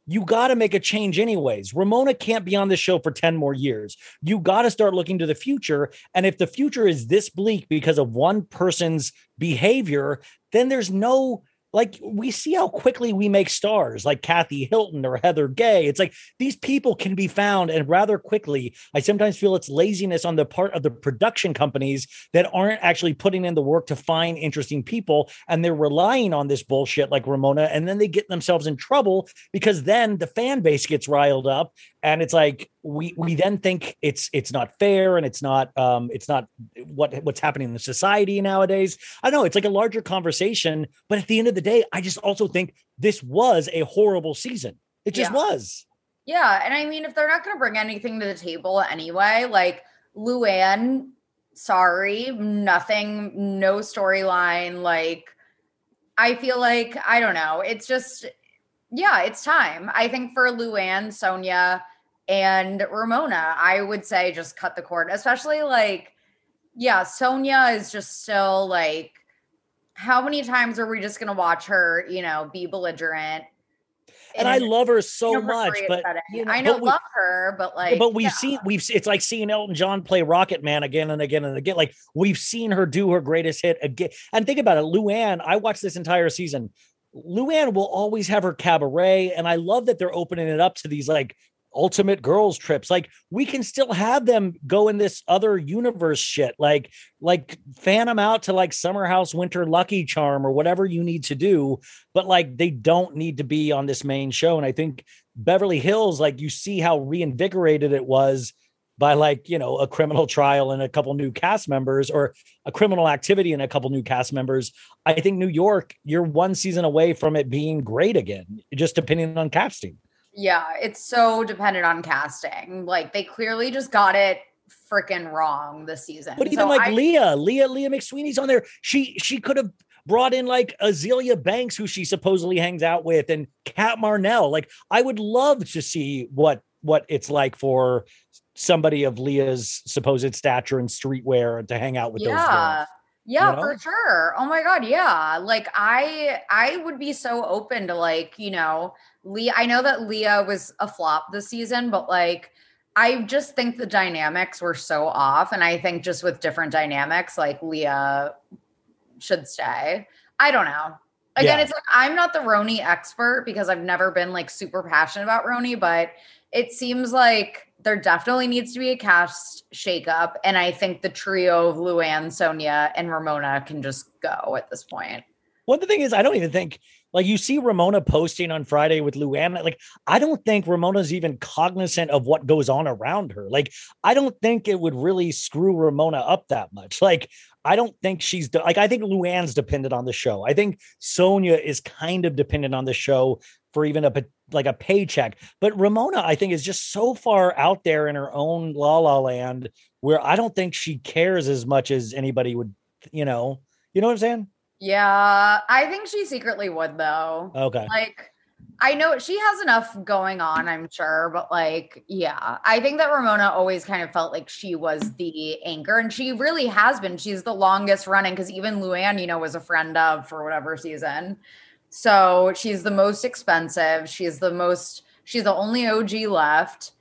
you got to make a change anyways. Ramona can't be on this show for 10 more years. You got to start looking to the future. And if the future is this bleak because of one person's behavior, then there's no like we see how quickly we make stars like Kathy Hilton or Heather Gay. It's like these people can be found and rather quickly. I sometimes feel it's laziness on the part of the production companies that aren't actually putting in the work to find interesting people and they're relying on this bullshit like Ramona and then they get themselves in trouble because then the fan base gets riled up and it's like we we then think it's it's not fair and it's not um it's not what what's happening in the society nowadays. I know it's like a larger conversation, but at the end of the day, I just also think this was a horrible season. It just Yeah. was. Yeah, and I mean, if they're not going to bring anything to the table anyway, like Luann, sorry, nothing, no storyline. Like, I feel like I don't know. It's just, yeah, it's time. I think for Luann, Sonja, and Ramona, I would say just cut the cord, especially like, yeah, Sonja is just still like. How many times are we just going to watch her, you know, be belligerent? And I love her so much, but you know, I know, but we- love her, but like, but we've yeah. seen we've it's like seeing Elton John play Rocket Man again and again and again. Like we've seen her do her greatest hit again. And think about it, Luann. I watched this entire season. Luann will always have her cabaret, and I love that they're opening it up to these like ultimate girls trips. Like we can still have them go in this other universe shit. Like like fan them out to like Summer House Winter Lucky Charm or whatever you need to do. But like they don't need to be on this main show. And I think Beverly Hills, like you see how reinvigorated it was by like, you know, a criminal trial and a couple new cast members or a criminal activity and a couple new cast members. I think New York, you're one season away from it being great again, just depending on casting. Yeah, it's so dependent on casting. Like they clearly just got it freaking wrong this season. But even So like I- Leah, Leah, Leah McSweeney's on there. She she could have brought in like Azealia Banks, who she supposedly hangs out with, and Cat Marnell. Like I would love to see what what it's like for somebody of Leah's supposed stature and streetwear to hang out with those yeah girls. yeah you know? for sure oh my god yeah like i i would be so open to like you know leah i know that leah was a flop this season but like i just think the dynamics were so off and i think just with different dynamics like leah should stay i don't know again Yeah. it's like i'm not the RHONY expert because i've never been like super passionate about RHONY but it seems like there definitely needs to be a cast shakeup. And I think the trio of Luann, Sonja, and Ramona can just go at this point. Well, the thing is, I don't even think like you see Ramona posting on Friday with Luann. Like, I don't think Ramona's even cognizant of what goes on around her. Like, I don't think it would really screw Ramona up that much. Like, I don't think she's de- like I think Luann's dependent on the show. I think Sonja is kind of dependent on the show for even a like a paycheck. But Ramona, I think, is just so far out there in her own la la land where I don't think she cares as much as anybody would. You know, you know what I'm saying? Yeah, I think she secretly would though. Okay. Like, I know she has enough going on, I'm sure, but like, yeah, I think that Ramona always kind of felt like she was the anchor, and she really has been. She's the longest running because even Luann, you know, was a friend of for whatever season. So she's the most expensive. She's the most, she's the only OG left.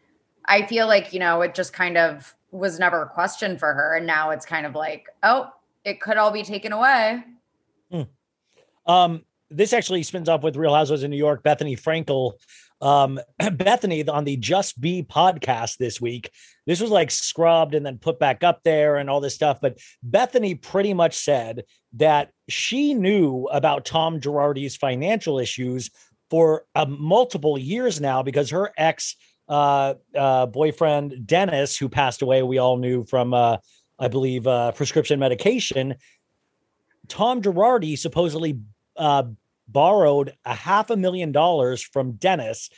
I feel like, you know, it just kind of was never a question for her. And now it's kind of like, oh, it could all be taken away. Um, this actually spins off with Real Housewives of New York. Bethenny Frankel, um, Bethenny on the Just B podcast this week. This was like scrubbed and then put back up there and all this stuff. But Bethenny pretty much said that she knew about Tom Girardi's financial issues for uh, multiple years now because her ex uh, uh, boyfriend Dennis, who passed away, we all knew from, uh, I believe, uh, prescription medication. Tom Girardi supposedly uh, borrowed a half a million dollars from Dennis.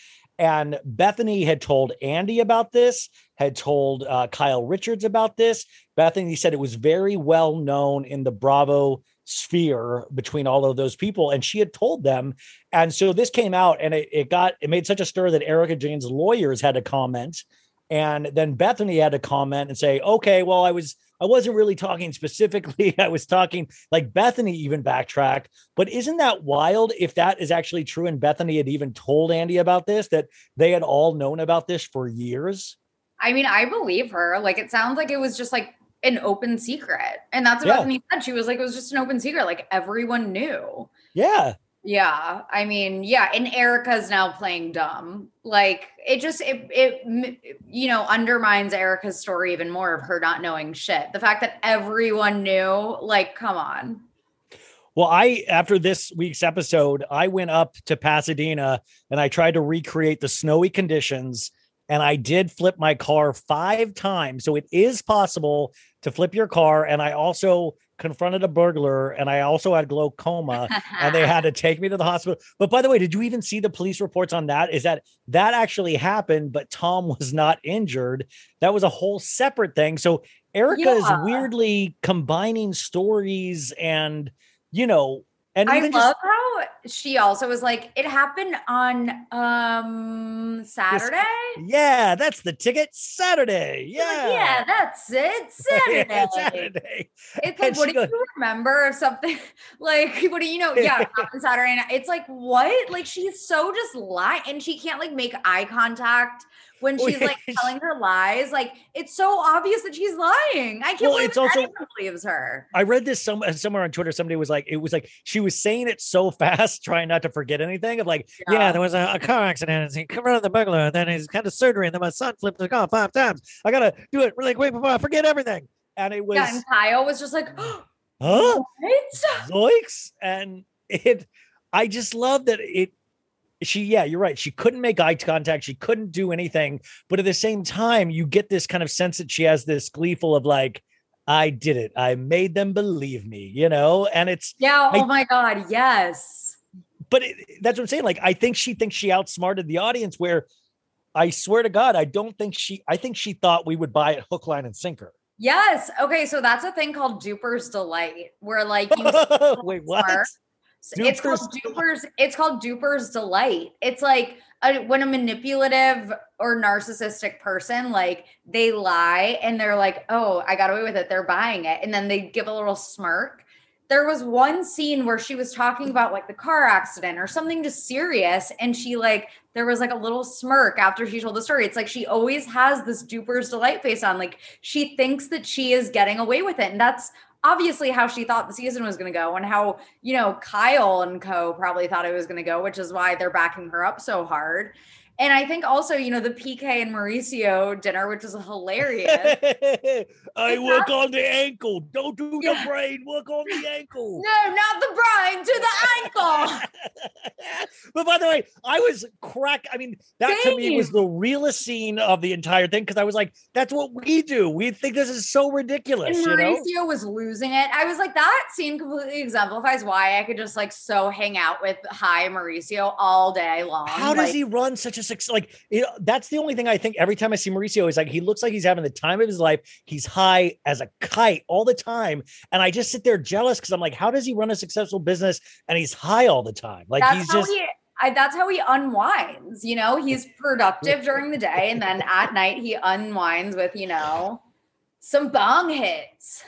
And Bethenny had told Andy about this, had told uh, Kyle Richards about this. Bethenny said it was very well known in the Bravo sphere between all of those people. And she had told them. And so this came out and it, it got, it made such a stir that Erika Jayne's lawyers had to comment. And then Bethenny had to comment and say, okay, well, I was, I wasn't really talking specifically. I was talking like Bethenny even backtracked. But isn't that wild if that is actually true? And Bethenny had even told Andy about this, that they had all known about this for years. I mean, I believe her. Like, it sounds like it was just like an open secret. And that's what Yeah. Bethenny said. She was like, it was just an open secret. Like, everyone knew. Yeah. Yeah, I mean, yeah, and Erika's now playing dumb. Like it just it it you know undermines Erika's story even more of her not knowing shit. The fact that everyone knew, like, come on. Well, I after this week's episode, I went up to Pasadena and I tried to recreate the snowy conditions and I did flip my car 5 times. So it is possible to flip your car and I also confronted a burglar and I also had glaucoma and they had to take me to the hospital. But by the way, did you even see the police reports on that? Is that that actually happened, but Tom was not injured? That was a whole separate thing. So Erika Yeah. is weirdly combining stories and you know, and I love just how she also was like, it happened on um Saturday. yeah, that's the ticket Saturday. She's like, Yeah, yeah, that's it. Saturday. Saturday. It's And like, what do goes- you remember of something? Like, what do you know? Yeah, it happened Saturday night. It's like, what? Like, she's so just lying, and she can't like make eye contact when she's like telling her lies. Like, it's so obvious that she's lying. I can't Well, believe it's also- anyone believes her. I read this some, uh, somewhere on Twitter. Somebody was like, it was like she was saying it so fast, trying not to forget anything. Of like, yeah, Yeah. there was a, a car accident, and he confronted the burglar, and then he's had a surgery, and then my son flipped the car five times. I gotta do it really quick before I forget everything. And it was, yeah, and Kyle was just like, huh? what? Zoinks! And it, I just love that it. She, yeah, you're right. She couldn't make eye contact. She couldn't do anything. But at the same time, you get this kind of sense that she has this gleeful of like, I did it. I made them believe me, you know? And it's, Yeah. I- Oh my god. Yes. but it, that's what I'm saying. Like, I think she thinks she outsmarted the audience. Where I swear to God, I don't think she. I think she thought we would buy it hook, line, and sinker. Yes. Okay. So that's a thing called Duper's Delight, where like you Wait, what? Smart. It's called Duper's Duper's. It's called Duper's Delight. It's like a, when a manipulative or narcissistic person like they lie and they're like, "Oh, I got away with it. They're buying it." And then they give a little smirk. There was one scene where she was talking about like the car accident or something just serious and she like there was like a little smirk after she told the story. It's like she always has this duper's delight face on. Like she thinks that she is getting away with it. And that's obviously how she thought the season was going to go and how you know Kyle and co probably thought it was going to go which is why they're backing her up so hard and I think also, you know, the PK and Mauricio dinner, which was hilarious. I work on the ankle. Don't do yeah. the brain. Work on the ankle. No, not the brain. To the ankle. but by the way, I was crack. I mean, that Same. to me was the realest scene of the entire thing because I was like, "That's what we do. We think this is so ridiculous." And Mauricio you know? was losing it. I was like, that scene completely exemplifies why I could just like so hang out with high Mauricio all day long. How like, does he run such a like you know, that's the only thing I think every time I see Mauricio is like he looks like he's having the time of his life. He's high as a kite all the time, and I just sit there jealous because I'm like, how does he run a successful business and he's high all the time? Like that's he's just. He, I, that's how he unwinds. You know, he's productive during the day, and then at night he unwinds with you know some bong hits.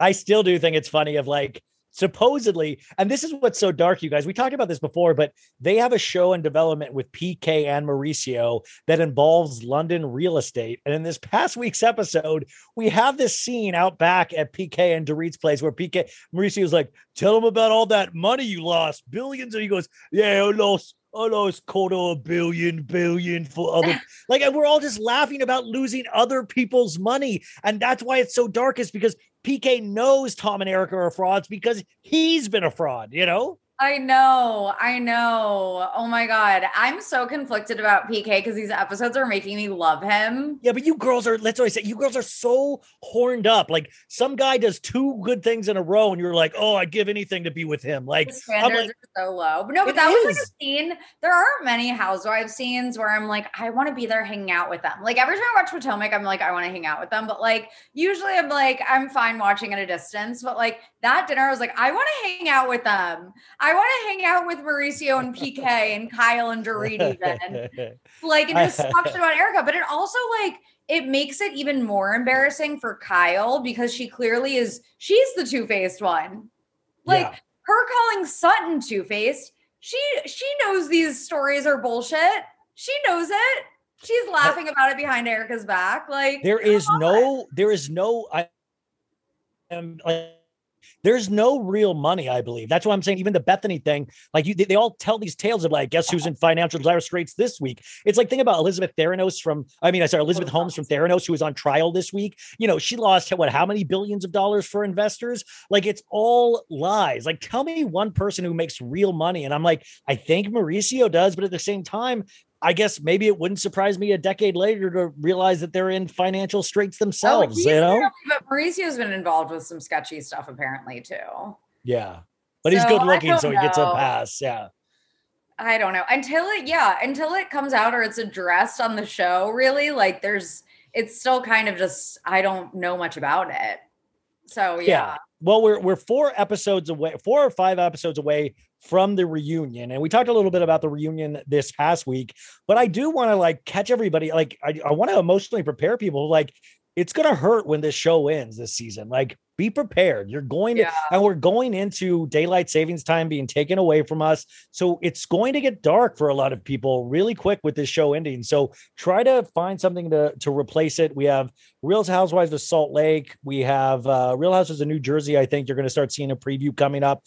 I still do think it's funny of like supposedly, and this is what's so dark, you guys. We talked about this before, but they have a show in development with PK and Mauricio that involves London real estate. And in this past week's episode, we have this scene out back at PK and Dorit's place where PK Mauricio's like, "Tell them about all that money you lost, billions. And he goes, "Yeah, I lost." I lost quarter a billion, billion for other like, and we're all just laughing about losing other people's money, and that's why it's so dark. Is because PK knows Tom and Erika are frauds because he's been a fraud, you know? I know, I know. Oh my god, I'm so conflicted about PK because these episodes are making me love him. Yeah, but you girls are. Let's always say you girls are so horned up. Like some guy does two good things in a row, and you're like, oh, I'd give anything to be with him. Like the standards like, are so low. But no, but that is. was like a scene. There aren't many housewives scenes where I'm like, I want to be there hanging out with them. Like every time I watch Potomac, I'm like, I want to hang out with them. But like usually, I'm like, I'm fine watching at a distance. But like that dinner, I was like, I want to hang out with them. I want to hang out with Mauricio and PK and Kyle and Dorit even. like, and just talk shit about Erika. But it also like it makes it even more embarrassing for Kyle because she clearly is she's the two-faced one. Like yeah. her calling Sutton two-faced, she she knows these stories are bullshit. She knows it. She's laughing about it behind Erika's back. Like there is no, there is no I am like there's no real money, I believe. That's why I'm saying even the Bethenny thing, like you, they, they all tell these tales of like, guess who's in financial dire straits this week? It's like think about Elizabeth Theranos from, I mean, I sorry, Elizabeth Holmes from Theranos, who was on trial this week. You know, she lost what, how many billions of dollars for investors? Like it's all lies. Like tell me one person who makes real money. And I'm like, I think Mauricio does, but at the same time, I guess maybe it wouldn't surprise me a decade later to realize that they're in financial straits themselves. Oh, you know, but Mauricio's been involved with some sketchy stuff apparently too. Yeah, but so, he's good looking, so he gets a pass. Yeah. I don't know until it, yeah, until it comes out or it's addressed on the show. Really, like there's, it's still kind of just I don't know much about it. So yeah. yeah. Well, we're we're four episodes away, four or five episodes away from the reunion. And we talked a little bit about the reunion this past week, but I do want to like catch everybody. Like, I, I want to emotionally prepare people. Like, it's going to hurt when this show ends this season. Like, be prepared. You're going to, yeah. and we're going into daylight savings time being taken away from us. So it's going to get dark for a lot of people really quick with this show ending. So try to find something to, to replace it. We have Real Housewives of Salt Lake. We have uh, Real Houses of New Jersey. I think you're going to start seeing a preview coming up.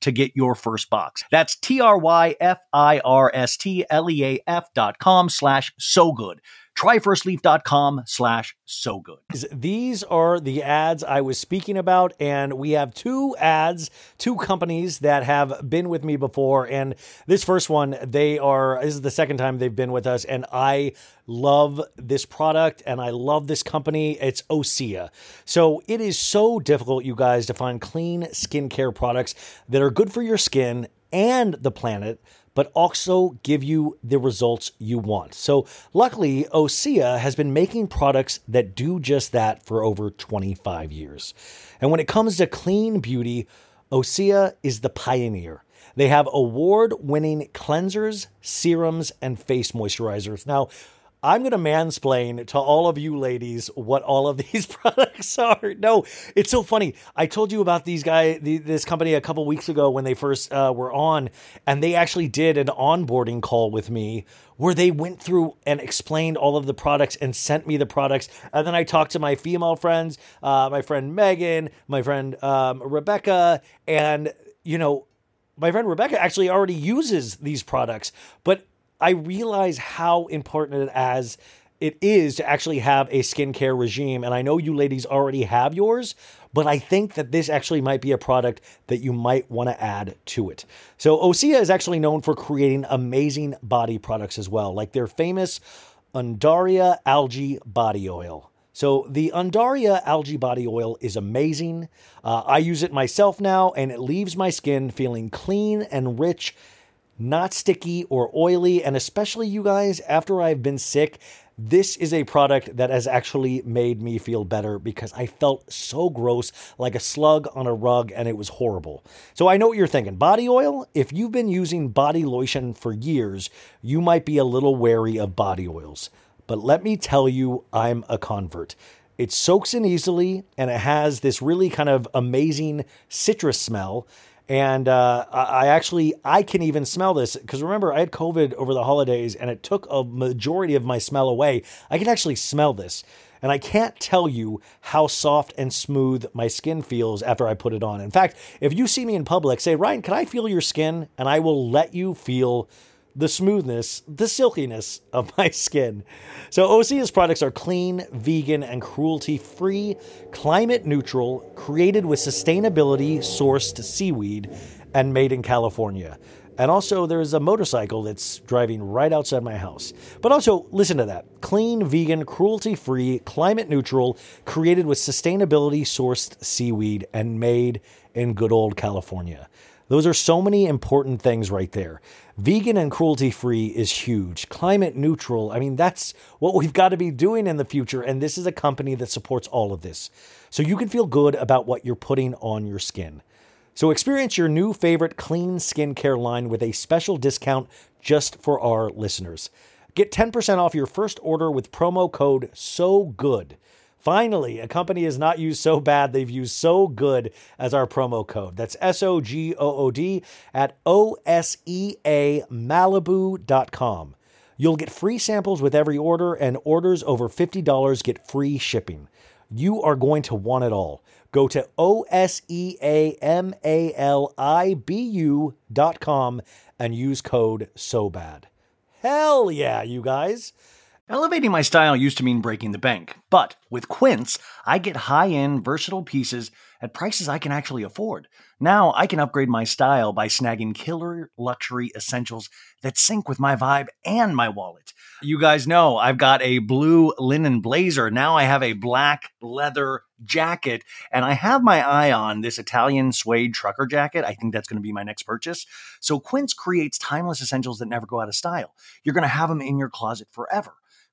to get your first box. That's T-R-Y-F-I-R-S-T-L-E-A-F dot com slash so good. Tryfirstleaf.com slash so good. These are the ads I was speaking about, and we have two ads, two companies that have been with me before. And this first one, they are, this is the second time they've been with us, and I love this product and I love this company. It's Osea. So it is so difficult, you guys, to find clean skincare products that are good for your skin and the planet but also give you the results you want. So, luckily, Osea has been making products that do just that for over 25 years. And when it comes to clean beauty, Osea is the pioneer. They have award winning cleansers, serums, and face moisturizers. Now, I'm going to mansplain to all of you ladies what all of these products are. No, it's so funny. I told you about these guy, the, this company a couple weeks ago when they first uh, were on, and they actually did an onboarding call with me where they went through and explained all of the products and sent me the products. And then I talked to my female friends, uh, my friend Megan, my friend um, Rebecca, and you know, my friend Rebecca actually already uses these products, but I realize how important it as it is to actually have a skincare regime. And I know you ladies already have yours, but I think that this actually might be a product that you might want to add to it. So Osea is actually known for creating amazing body products as well, like their famous Undaria algae body oil. So the Undaria algae body oil is amazing. Uh, I use it myself now, and it leaves my skin feeling clean and rich not sticky or oily. And especially you guys, after I've been sick, this is a product that has actually made me feel better because I felt so gross, like a slug on a rug, and it was horrible. So I know what you're thinking. Body oil, if you've been using body lotion for years, you might be a little wary of body oils. But let me tell you, I'm a convert. It soaks in easily and it has this really kind of amazing citrus smell and uh, I actually I can even smell this because remember I had COVID over the holidays and it took a majority of my smell away. I can actually smell this, and I can't tell you how soft and smooth my skin feels after I put it on. In fact, if you see me in public, say Ryan, can I feel your skin? And I will let you feel the smoothness, the silkiness of my skin. So, Osea's products are clean, vegan, and cruelty free, climate neutral, created with sustainability sourced seaweed, and made in California. And also, there's a motorcycle that's driving right outside my house. But also, listen to that clean, vegan, cruelty free, climate neutral, created with sustainability sourced seaweed, and made in good old California. Those are so many important things right there. Vegan and cruelty free is huge. Climate neutral, I mean, that's what we've got to be doing in the future. And this is a company that supports all of this. So you can feel good about what you're putting on your skin. So experience your new favorite clean skincare line with a special discount just for our listeners. Get 10% off your first order with promo code SO GOOD. Finally, a company has not used so bad, they've used so good as our promo code. That's S O G O O D at O S E A Malibu.com. You'll get free samples with every order, and orders over $50 get free shipping. You are going to want it all. Go to O S E A M A L I B U.com and use code SOBAD. Hell yeah, you guys! Elevating my style used to mean breaking the bank, but with Quince, I get high end, versatile pieces at prices I can actually afford. Now I can upgrade my style by snagging killer luxury essentials that sync with my vibe and my wallet. You guys know I've got a blue linen blazer. Now I have a black leather jacket, and I have my eye on this Italian suede trucker jacket. I think that's going to be my next purchase. So Quince creates timeless essentials that never go out of style. You're going to have them in your closet forever.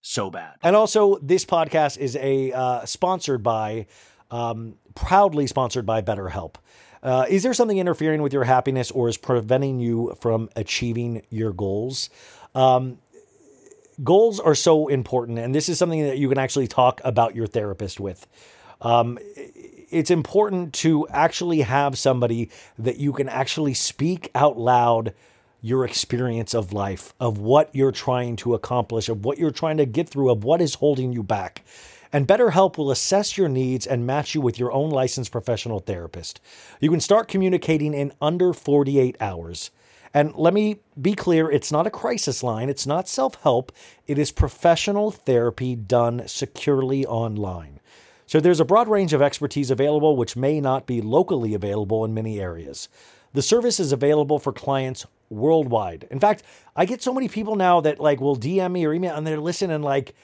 so bad. And also, this podcast is a uh, sponsored by, um, proudly sponsored by BetterHelp. Uh, is there something interfering with your happiness or is preventing you from achieving your goals? Um, goals are so important, and this is something that you can actually talk about your therapist with. Um, it's important to actually have somebody that you can actually speak out loud your experience of life, of what you're trying to accomplish, of what you're trying to get through, of what is holding you back. And BetterHelp will assess your needs and match you with your own licensed professional therapist. You can start communicating in under 48 hours. And let me be clear it's not a crisis line, it's not self help, it is professional therapy done securely online. So there's a broad range of expertise available, which may not be locally available in many areas. The service is available for clients worldwide. In fact, I get so many people now that like will DM me or email and they're listening like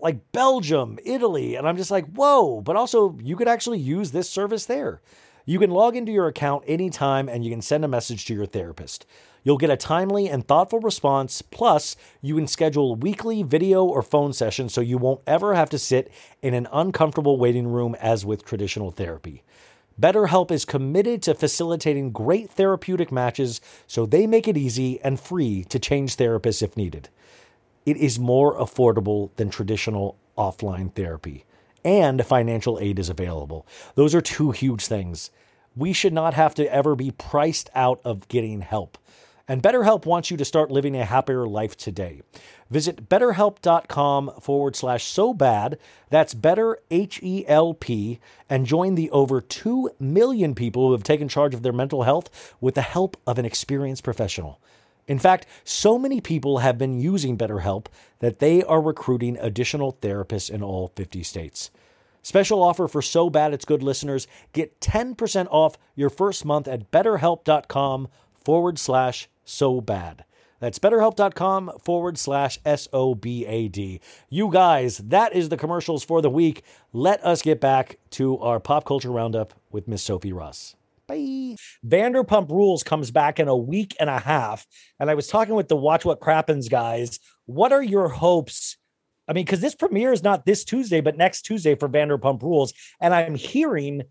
like Belgium, Italy, and I'm just like, "Whoa, but also you could actually use this service there." You can log into your account anytime and you can send a message to your therapist. You'll get a timely and thoughtful response. Plus, you can schedule weekly video or phone sessions so you won't ever have to sit in an uncomfortable waiting room as with traditional therapy. BetterHelp is committed to facilitating great therapeutic matches so they make it easy and free to change therapists if needed. It is more affordable than traditional offline therapy, and financial aid is available. Those are two huge things. We should not have to ever be priced out of getting help. And BetterHelp wants you to start living a happier life today. Visit betterhelp.com forward slash so bad. That's better H E L P and join the over 2 million people who have taken charge of their mental health with the help of an experienced professional. In fact, so many people have been using BetterHelp that they are recruiting additional therapists in all 50 states. Special offer for So Bad It's Good listeners get 10% off your first month at betterhelp.com forward slash so bad. That's betterhelp.com forward slash S O B A D. You guys, that is the commercials for the week. Let us get back to our pop culture roundup with Miss Sophie Ross. Bye. Vanderpump Rules comes back in a week and a half. And I was talking with the Watch What Crappens guys. What are your hopes? I mean, because this premiere is not this Tuesday, but next Tuesday for Vanderpump Rules. And I'm hearing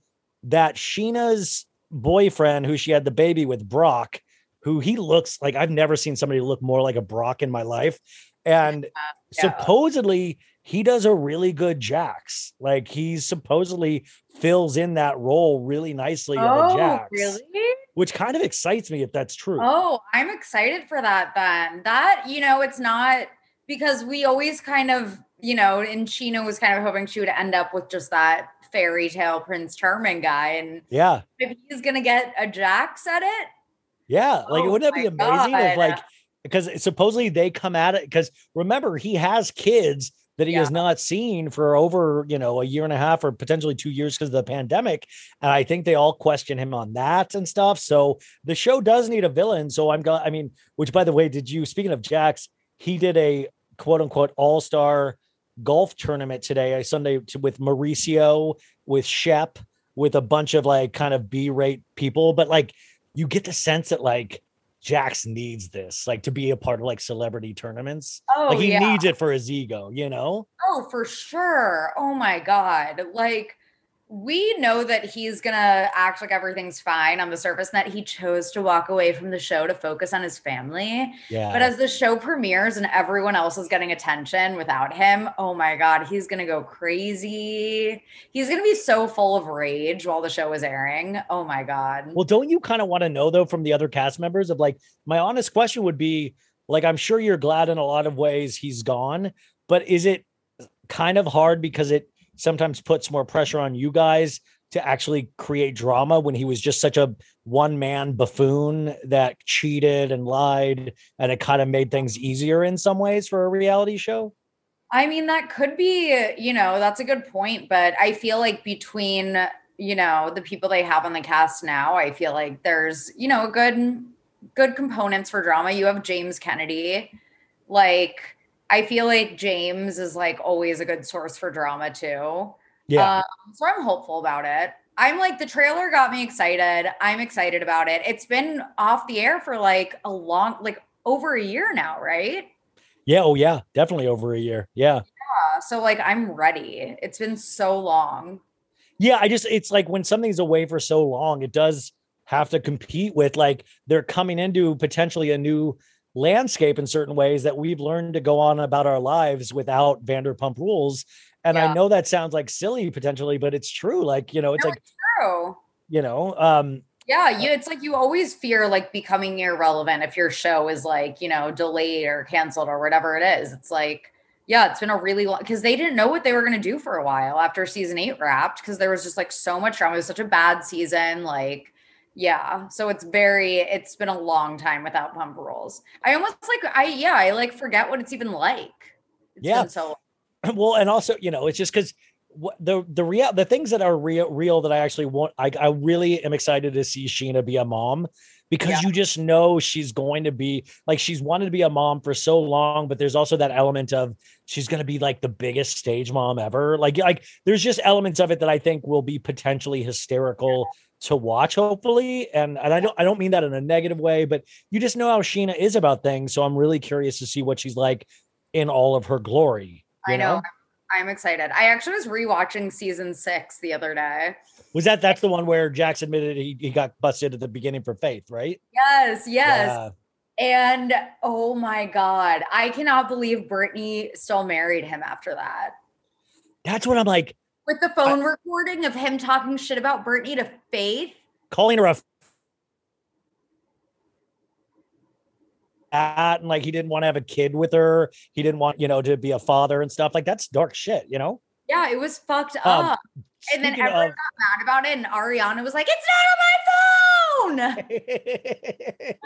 that Scheana's boyfriend, who she had the baby with, Brock, who he looks like I've never seen somebody look more like a Brock in my life. And Yeah. supposedly he does a really good Jax. Like he supposedly fills in that role really nicely Oh, Jax. really? Which kind of excites me if that's true. Oh, I'm excited for that then. That, you know, it's not because we always kind of, you know, and Scheana was kind of hoping she would end up with just that fairy tale Prince Charming guy. And Yeah. if he's gonna get a Jax at it, Yeah. Like Oh wouldn't that be amazing if like because supposedly they come at it because remember he has kids that he has not seen for over you know a year and a half or potentially two years because of the pandemic and i think they all question him on that and stuff so the show does need a villain so i'm glad i mean which by the way did you speaking of jax he did a quote unquote all-star golf tournament today a sunday with mauricio with shep with a bunch of like kind of b-rate people but like you get the sense that like Jax needs this, like to be a part of like celebrity tournaments. Oh, like he yeah. needs it for his ego, you know? Oh, for sure. Oh my God. Like, we know that he's gonna act like everything's fine on the surface and that he chose to walk away from the show to focus on his family. Yeah. But as the show premieres and everyone else is getting attention without him, oh my God, he's gonna go crazy. He's gonna be so full of rage while the show is airing. Oh my God. Well, don't you kind of want to know though from the other cast members of like my honest question would be like I'm sure you're glad in a lot of ways he's gone, but is it kind of hard because it sometimes puts more pressure on you guys to actually create drama when he was just such a one man buffoon that cheated and lied and it kind of made things easier in some ways for a reality show? I mean, that could be, you know, that's a good point. But I feel like between, you know, the people they have on the cast now, I feel like there's, you know, good, good components for drama. You have James Kennedy. Like, I feel like James is like always a good source for drama too. Yeah. Um, so I'm hopeful about it. I'm like, the trailer got me excited. I'm excited about it. It's been off the air for like a long, like over a year now, right? yeah. Oh, yeah. Definitely over a year. Yeah. Yeah. So like, I'm ready. It's been so long. Yeah, I just it's like when something's away for so long, it does have to compete with like they're coming into potentially a new landscape in certain ways that we've learned to go on about our lives without Vanderpump rules. And Yeah. I know that sounds like silly potentially, but it's true. Like, you know, it's No, like, True. you know, um, Yeah, you it's like you always fear like becoming irrelevant if your show is like, you know, delayed or canceled or whatever it is. It's like, yeah, it's been a really long because they didn't know what they were gonna do for a while after season eight wrapped because there was just like so much drama. It was such a bad season. Like, yeah. So it's very, it's been a long time without pump rules. I almost like I yeah, I like forget what it's even like. It's Yeah. so well, and also, you know, it's just because the the real the things that are real real that I actually want, I I really am excited to see Scheana be a mom because Yeah. you just know she's going to be like she's wanted to be a mom for so long, but there's also that element of she's going to be like the biggest stage mom ever. Like like there's just elements of it that I think will be potentially hysterical to watch hopefully and and I don't I don't mean that in a negative way but you just know how Scheana is about things so I'm really curious to see what she's like in all of her glory you I know. I'm excited. I actually was rewatching season six the other day. Was that that's the one where Jax admitted he, he got busted at the beginning for faith, right? Yes, yes. Yeah. And oh my God, I cannot believe Brittany still married him after that. That's what I'm like With the phone recording of him talking shit about Brittany to Faith. calling her a f- at and like he didn't want to have a kid with her. He didn't want, you know, to be a father and stuff. Like that's dark shit, you know? Yeah, it was fucked Um, up. And then everyone of- got mad about it, and Ariana was like, "It's not on my phone."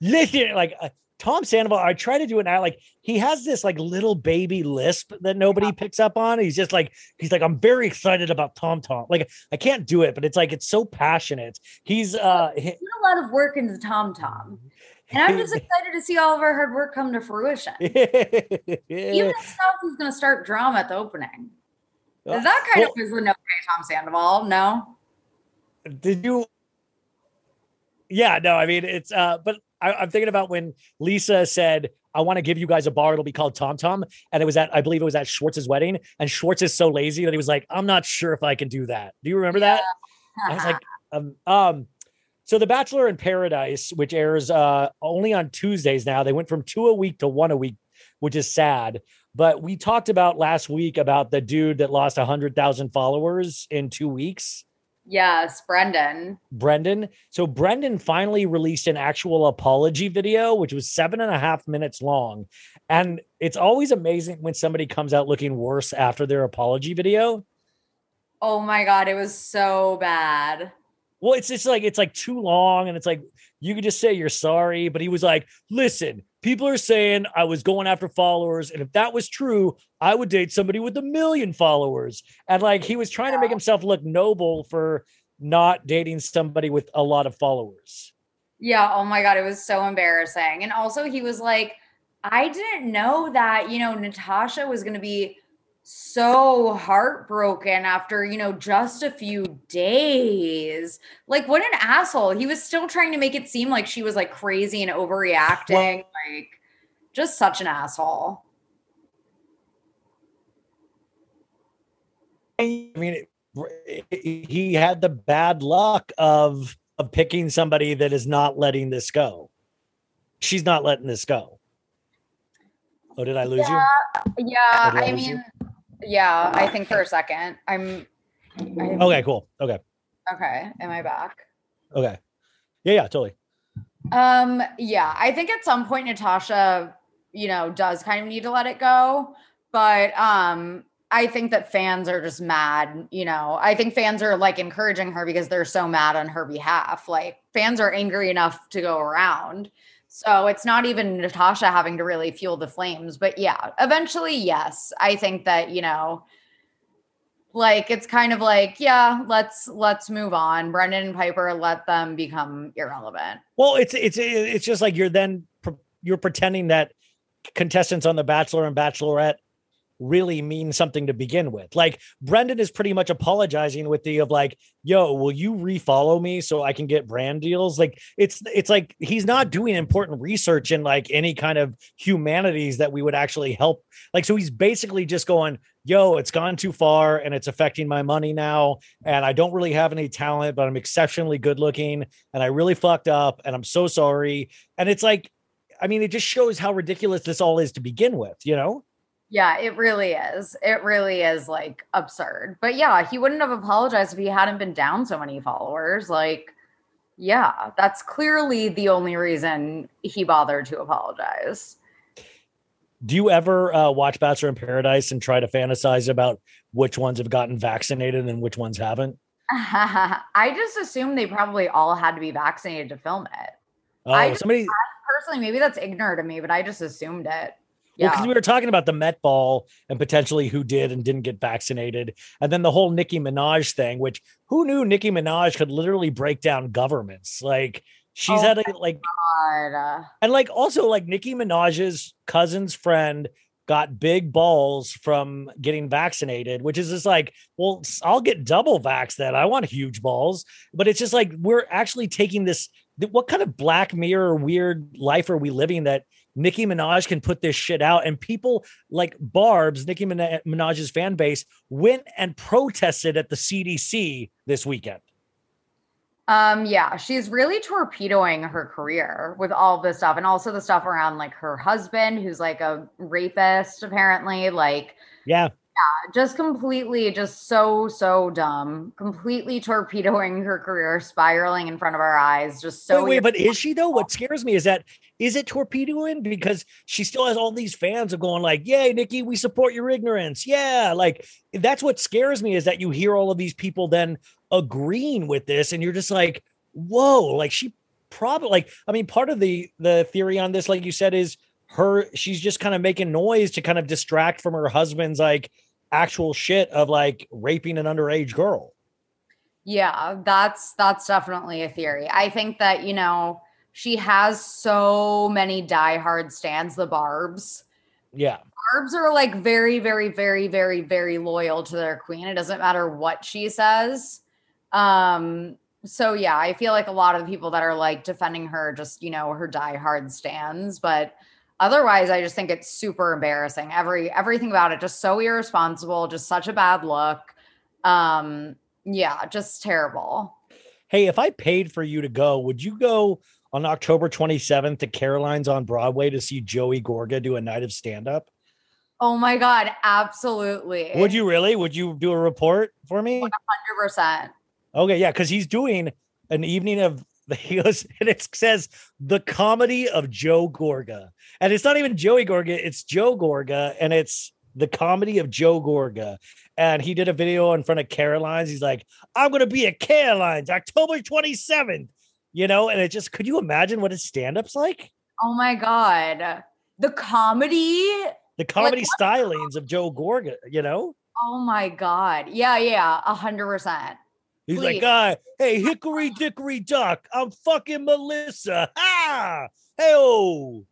Listen, like uh, Tom Sandoval, I try to do an eye like he has this like little baby lisp that nobody picks up on. He's just like he's like I'm very excited about Tom Tom. Like I can't do it, but it's like it's so passionate. He's uh he- a lot of work into Tom Tom, and I'm just excited to see all of our hard work come to fruition. Even if South is going to start drama at the opening. Is that kind Well- of is the no Tom Sandoval? No. did you yeah no i mean it's uh but I, i'm thinking about when lisa said i want to give you guys a bar. It'll be called tom tom. And it was at i believe it was at schwartz's wedding. And schwartz is so lazy that he was like i'm not sure if i can do that. Do you remember that? I was like um, um so the bachelor in paradise which airs uh only on tuesdays now they went from two a week to one a week which is sad. But we talked about last week about the dude that lost 100000 followers in two weeks yes, Brendan. Brendan. So Brendan finally released an actual apology video, which was seven and a half minutes long. And it's always amazing when somebody comes out looking worse after their apology video. Oh my god, it was so bad. Well, it's just like it's like too long, and it's like you could just say you're sorry, but he was like, listen, people are saying I was going after followers, and if that was true, I would date somebody with a million followers. And like he was trying to make himself look noble for not dating somebody with a lot of followers. Yeah, oh my god, it was so embarrassing. And also he was like, I didn't know that, you know, Natasha was going to be so heartbroken after, you know, just a few days. Like what an asshole. He was still trying to make it seem like she was like crazy and overreacting, like just such an asshole. I mean, it- it- he had the bad luck of of picking somebody that is not letting this go. She's not letting this go. Oh, did I lose you? Yeah, I I lose you? Yeah, I think for a second. I'm I'm- Okay, cool. Okay, Okay, am I back? okay. Yeah, yeah, totally. Um, yeah, I think at some point Natasha, you know, does kind of need to let it go, but um I think that fans are just mad, you know. I think fans are like encouraging her because they're so mad on her behalf. Like fans are angry enough to go around. So it's not even Natasha having to really fuel the flames, but yeah, eventually yes. I think that, you know, like it's kind of like, yeah, let's let's move on. Brendan and Piper let them become irrelevant. Well, it's it's it's just like you're then you're pretending that contestants on The Bachelor and Bachelorette really mean something to begin with. Like Brendan is pretty much apologizing with the of like, "Yo, will you refollow me so I can get brand deals?" Like it's it's like he's not doing important research in like any kind of humanities that we would actually help. Like so he's basically just going, "Yo, it's gone too far and it's affecting my money now and I don't really have any talent, but I'm exceptionally good looking and I really fucked up and I'm so sorry." And it's like I mean, it just shows how ridiculous this all is to begin with, you know? Yeah, it really is. It really is like absurd. But yeah, he wouldn't have apologized if he hadn't been down so many followers. Like, yeah, that's clearly the only reason he bothered to apologize. Do you ever uh, watch Bachelor in Paradise and try to fantasize about which ones have gotten vaccinated and which ones haven't? I just assume they probably all had to be vaccinated to film it. Oh, I just- somebody. Personally, maybe that's ignorant of me, but I just assumed it. Well, Yeah. because we were talking about the Met Ball and potentially who did and didn't get vaccinated, and then the whole Nicki Minaj thing, which who knew Nicki Minaj could literally break down governments? Like she's Oh had a like, God, and like also like Nicki Minaj's cousin's friend got big balls from getting vaccinated, which is just like, well, I'll get double vax then. I want huge balls, but it's just like we're actually taking this. What kind of black mirror weird life are we living that Nicki Minaj can put this shit out and people like Barb's, Nicki Minaj's fan base, went and protested at the CDC this weekend. Um, yeah, she's really torpedoing her career with all this stuff and also the stuff around like her husband, who's like a rapist, apparently. Like, Yeah. just completely, just so, so dumb, completely torpedoing her career, spiraling in front of our eyes. Just so wait, wait, but is she though? What scares me is that is it torpedoing because she still has all these fans of going like, "Yay, Nicki, we support your ignorance." Yeah, like that's what scares me is that you hear all of these people then agreeing with this, and you're just like, "Whoa!" Like she probably like I mean, part of the the theory on this, like you said, is her she's just kind of making noise to kind of distract from her husband's like actual shit of like raping an underage girl. Yeah, that's that's definitely a theory. I think that, you know, she has so many diehard stands, the Barbs. Yeah. Barbs are like very, very, very, very, very loyal to their queen. It doesn't matter what she says. Um, so yeah, I feel like a lot of the people that are like defending her just, you know, her diehard stands, but otherwise I just think it's super embarrassing. Every everything about it just so irresponsible, just such a bad look. Um, yeah, just terrible. Hey, if I paid for you to go, would you go on October 27th to Caroline's on Broadway to see Joey Gorga do a night of stand up? Oh my god, absolutely. Would you really? Would you do a report for me? 100%. Okay, yeah, because he's doing an evening of the he goes and it says the comedy of Joe Gorga. And it's not even Joey Gorga, it's Joe Gorga, and it's the comedy of Joe Gorga. And he did a video in front of Caroline's. He's like, I'm gonna be at Caroline's October 27th. You know, and it just could you imagine what his stand-up's like? Oh my god. The comedy The comedy stylings of Joe Gorga, you know? Oh my god. Yeah, yeah, a hundred percent. He's like, Please. uh, hey, hickory dickory duck, I'm fucking Melissa. Ah, hey, oh.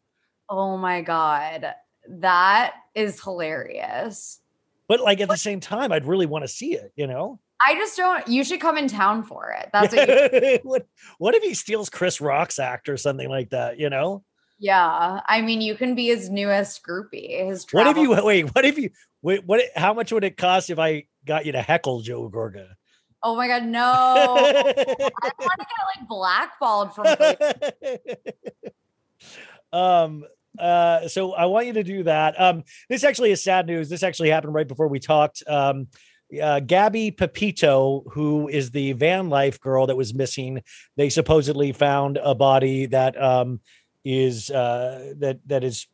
Oh my god. That is hilarious. But like at the same time, I'd really want to see it, you know? I just don't you should come in town for it. That's what you, what, what if he steals Chris Rock's act or something like that, you know? yeah. I mean, you can be his newest groupie. His What if you wait? What if you wait? What? How much would it cost if I got you to heckle Joe Gorga. Oh my god, no! I want to get like blackballed from. um uh so i want you to do that um this actually is sad news this actually happened right before we talked um uh, Gabby Petito, who is the van life girl that was missing, they supposedly found a body that um, is uh, that that is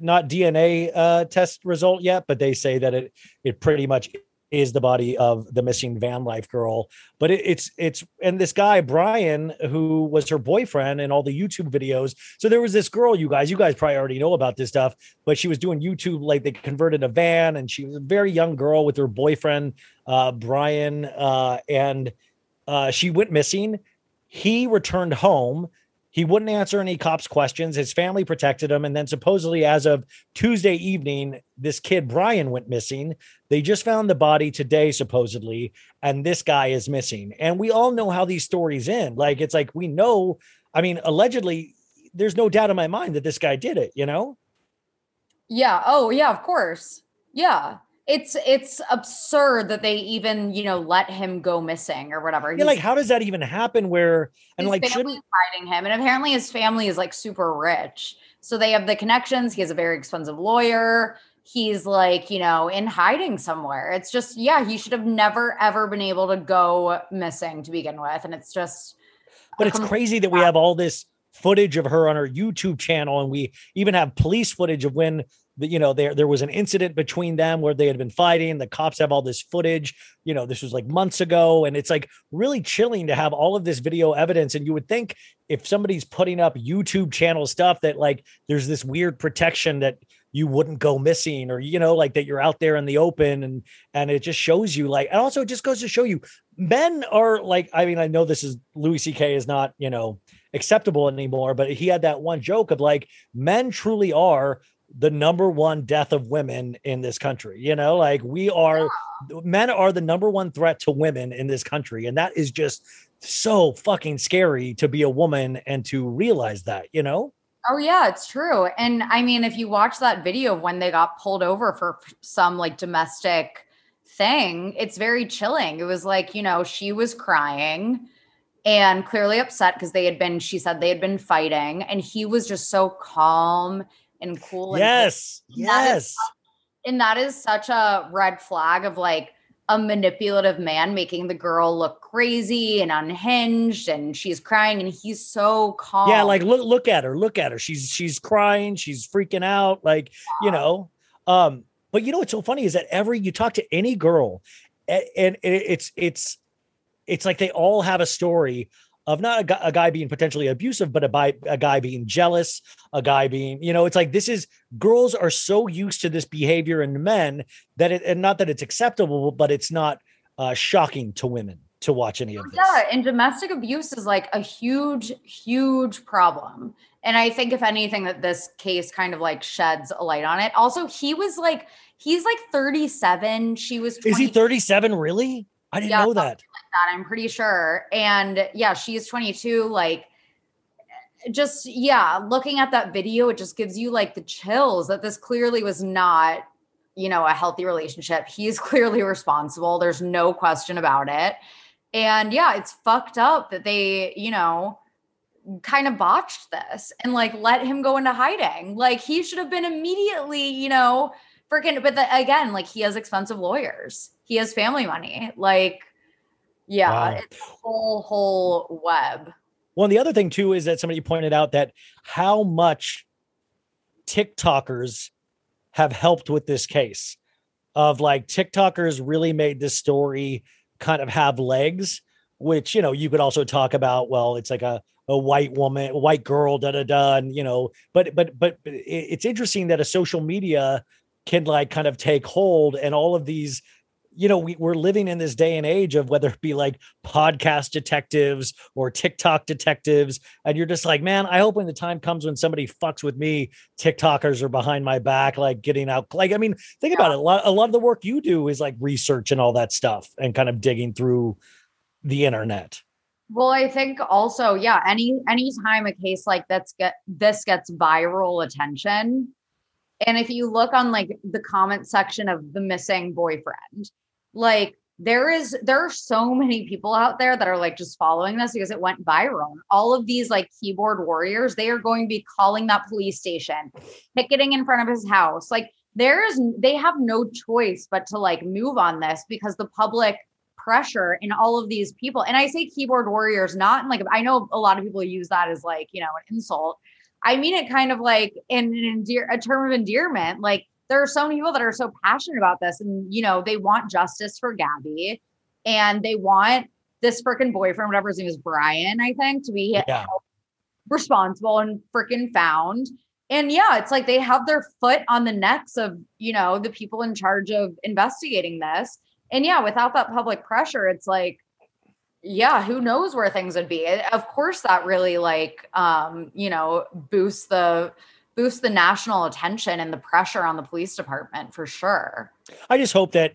not DNA uh, test result yet, but they say that it it pretty much is the body of the missing van life girl. But it, it's it's and this guy Brian, who was her boyfriend in all the YouTube videos. So there was this girl, you guys, you guys probably already know about this stuff, but she was doing YouTube like they converted a van, and she was a very young girl with her boyfriend uh, Brian, uh, and uh, she went missing. He returned home he wouldn't answer any cops' questions. His family protected him. And then, supposedly, as of Tuesday evening, this kid, Brian, went missing. They just found the body today, supposedly, and this guy is missing. And we all know how these stories end. Like, it's like we know, I mean, allegedly, there's no doubt in my mind that this guy did it, you know? Yeah. Oh, yeah, of course. Yeah it's it's absurd that they even you know let him go missing or whatever. Yeah, like how does that even happen? Where and like shouldn't hiding him, and apparently his family is like super rich, so they have the connections. He has a very expensive lawyer. He's like you know in hiding somewhere. It's just yeah, he should have never ever been able to go missing to begin with, and it's just. But it's crazy that we have all this footage of her on her YouTube channel, and we even have police footage of when you know there there was an incident between them where they had been fighting. The cops have all this footage. You know this was like months ago. And it's like really chilling to have all of this video evidence. And you would think if somebody's putting up youtube channel stuff that like there's this weird protection that you wouldn't go missing or you know like that you're out there in the open and and it just shows you like and also it just goes to show you men are like i mean i know this is louis ck is not you know acceptable anymore but he had that one joke of like men truly are the number one death of women in this country. You know, like we are, yeah. men are the number one threat to women in this country. And that is just so fucking scary to be a woman and to realize that, you know? Oh, yeah, it's true. And I mean, if you watch that video when they got pulled over for some like domestic thing, it's very chilling. It was like, you know, she was crying and clearly upset because they had been, she said they had been fighting, and he was just so calm and cool. And yes. And yes. That is, and that is such a red flag of like a manipulative man making the girl look crazy and unhinged and she's crying and he's so calm. Yeah, like look look at her, look at her. She's she's crying, she's freaking out like, yeah. you know. Um but you know what's so funny is that every you talk to any girl and, and it's it's it's like they all have a story of not a, guy, a guy being potentially abusive, but a, a guy being jealous, a guy being, you know, it's like this is girls are so used to this behavior in men that it, and not that it's acceptable, but it's not uh, shocking to women to watch any of this. Yeah, and domestic abuse is like a huge, huge problem. And I think if anything, that this case kind of like sheds a light on it. Also, he was like, he's like 37. She was 20. Is he 37 really? I didn't yeah, know that. That. I'm pretty sure. And yeah, she's 22. Like, just yeah, looking at that video, it just gives you like the chills that this clearly was not, you know, a healthy relationship. He's clearly responsible. There's no question about it. And yeah, it's fucked up that they, you know, kind of botched this and like let him go into hiding. Like he should have been immediately, you know, freaking, but the, again, like he has expensive lawyers he has family money. Like, yeah, wow. it's a whole whole web. Well, the other thing too is that somebody pointed out that how much TikTokers have helped with this case of like TikTokers really made this story kind of have legs, which you know you could also talk about. Well, it's like a a white woman, a white girl, da da da, and you know, but but but it's interesting that a social media can like kind of take hold and all of these you know, we, we're living in this day and age of whether it be like podcast detectives or TikTok detectives. And you're just like, man, I hope when the time comes when somebody fucks with me, TikTokers are behind my back, like getting out. Like, I mean, think about it. A lot, a lot of the work you do is like research and all that stuff and kind of digging through the internet. Well, I think also, yeah, any anytime a case like that's get this gets viral attention, and if you look on like the comment section of the missing boyfriend, like there is there are so many people out there that are like just following this because it went viral. All of these like keyboard warriors, they are going to be calling that police station, picketing in front of his house. Like there's they have no choice but to like move on this because the public pressure in all of these people. And I say keyboard warriors, not like I know a lot of people use that as like, you know, an insult. I mean it kind of like in an endear a term of endearment. Like there are so many people that are so passionate about this and you know they want justice for gabby and they want this freaking boyfriend whatever his name is brian i think to be Yeah. responsible and freaking found and yeah it's like they have their foot on the necks of you know the people in charge of investigating this and yeah without that public pressure it's like yeah who knows where things would be of course that really like um you know boosts the boosts the national attention and the pressure on the police department for sure. I just hope that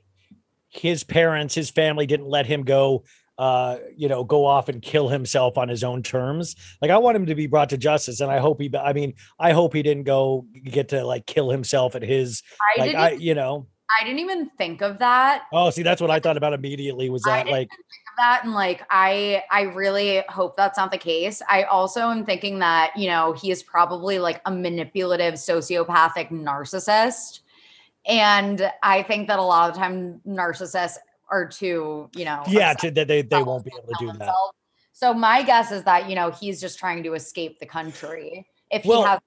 his parents, his family didn't let him go uh you know go off and kill himself on his own terms like i want him to be brought to justice and i hope he i mean i hope he didn't go get to like kill himself at his I like didn't i you know I didn't even think of that. oh see that's what i thought about immediately was that like even think of that and like I I really hope that's not the case. I also am thinking that, you know, he is probably like a manipulative sociopathic narcissist. And I think that a lot of the time narcissists are too, you know, yeah to, that they, they won't be able to do that. So my guess is that, you know, he's just trying to escape the country if Well- he hasn't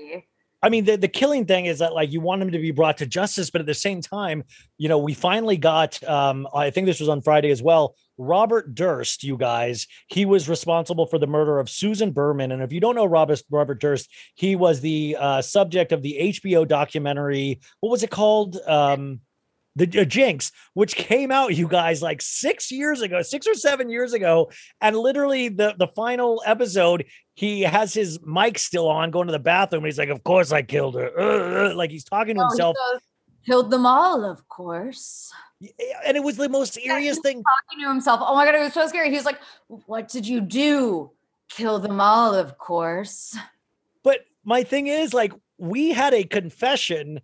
already. I mean, the, the killing thing is that like you want him to be brought to justice, but at the same time, you know, we finally got um, I think this was on Friday as well. Robert Durst, you guys, he was responsible for the murder of Susan Berman. And if you don't know Robert Robert Durst, he was the uh, subject of the HBO documentary. What was it called? Um, the uh, Jinx, which came out, you guys, like six years ago, six or seven years ago, and literally the the final episode, he has his mic still on, going to the bathroom. And he's like, "Of course I killed her," Uh, uh, like he's talking to himself, goes, Killed them all, of course. Eh, and it was the most serious thing. Talking to himself. Oh my god, it was so scary. He was like, "What did you do? Kill them all, of course." But my thing is, like, we had a confession,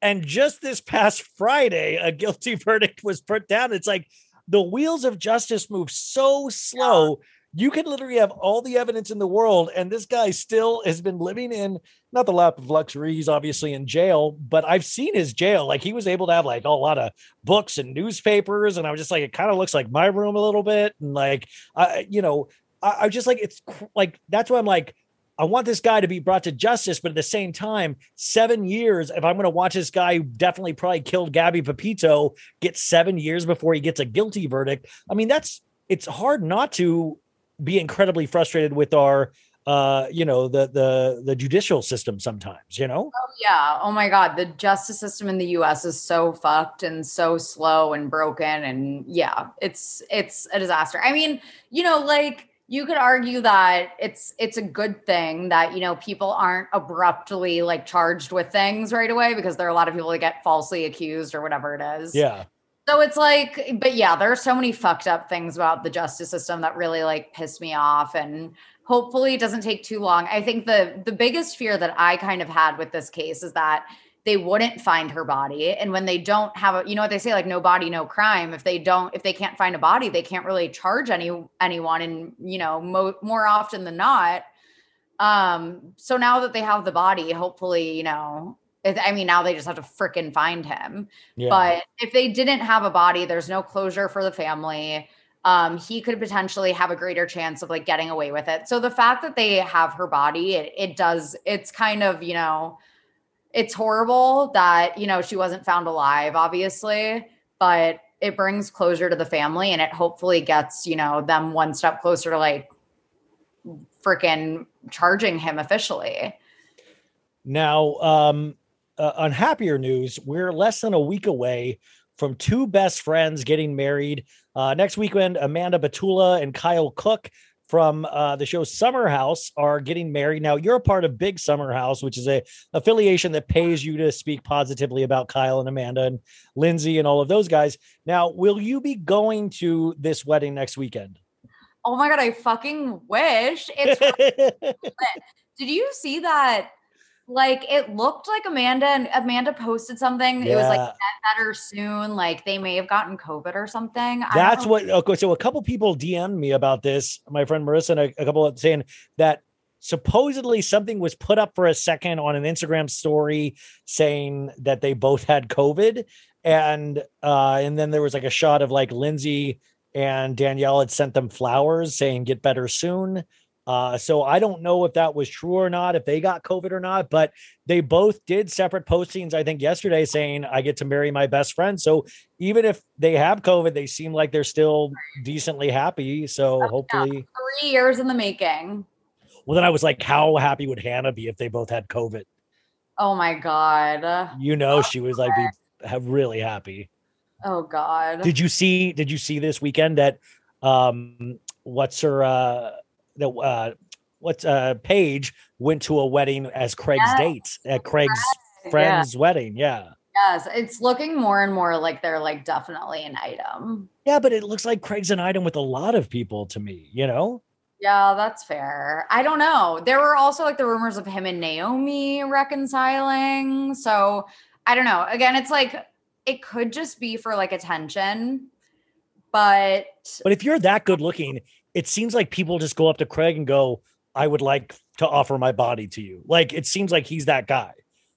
and just this past Friday, a guilty verdict was put down. It's like the wheels of justice move so slow. You can literally have all the evidence in the world, and this guy still has been living in not the lap of luxury. He's obviously in jail, but I've seen his jail. Like he was able to have like a lot of books and newspapers, and I was just like, it kind of looks like my room a little bit, and like, I, you know, I, I just like it's like that's why I'm like, I want this guy to be brought to justice, but at the same time, seven years. If I'm going to watch this guy who definitely probably killed Gabby Petito get seven years before he gets a guilty verdict, I mean, that's it's hard not to be incredibly frustrated with our, uh, you know, the the the judicial system sometimes. You know, Oh yeah. Oh my god, the justice system in the US is so fucked and so slow and broken and yeah, it's it's a disaster. I mean, you know, like you could argue that it's it's a good thing that you know people aren't abruptly like charged with things right away because there are a lot of people that get falsely accused or whatever it is. yeah. So it's like, but yeah, there are so many fucked up things about the justice system that really like piss me off. And hopefully it doesn't take too long. I think the the biggest fear that I kind of had with this case is that they wouldn't find her body. And when they don't have a, you know what they say, like no body, no crime. If they don't, if they can't find a body, they can't really charge any anyone. And you know, mo- more often than not. Um, so now that they have the body, hopefully, you know, I mean, now they just have to fricking find him. Yeah. But if they didn't have a body, there's no closure for the family. Um, he could potentially have a greater chance of like getting away with it. So the fact that they have her body, it, it does, it's kind of, you know, it's horrible that, you know, she wasn't found alive, obviously, but it brings closure to the family and it hopefully gets, you know, them one step closer to like freaking charging him officially. Now, um, uh, on happier news, we're less than a week away from two best friends getting married. Uh, next weekend, Amanda Batula and Kyle Cook from uh, the show Summer House are getting married. Now, you're a part of Big Summer House, which is a affiliation that pays you to speak positively about Kyle and Amanda and Lindsay and all of those guys. Now, will you be going to this wedding next weekend? Oh my god, I fucking wish. It's did you see that like it looked like Amanda and Amanda posted something. It was like get better soon. Like they may have gotten COVID or something. That's what. Okay, so a couple people DM'd me about this. My friend Marissa and a, a couple of saying that supposedly something was put up for a second on an Instagram story saying that they both had COVID, and uh, and then there was like a shot of like Lindsay and Danielle had sent them flowers saying "get better soon." Uh, so I don't know if that was true or not, if they got COVID or not, but they both did separate postings, I think yesterday saying I get to marry my best friend. So even if they have COVID, they seem like they're still decently happy. So hopefully, three years in the making. well, then I was like, how happy would Hannah be if they both had COVID? Oh my god. You know, she was like, be ha- really happy. Oh god. Did you see, did you see this weekend that, um, what's her, uh, the, uh, what's, uh, Paige went to a wedding as Craig's Yes. date at Craig's Yeah. friend's wedding. Yeah. Yes, it's looking more and more like they're like definitely an item. Yeah, but it looks like Craig's an item with a lot of people to me, you know? Yeah, that's fair. I don't know. There were also like the rumors of him and Naomi reconciling. So I don't know. Again, it's like it could just be for like attention, but But if you're that good looking, it seems like people just go up to Craig and go, I would like to offer my body to you. Like it seems like he's that guy.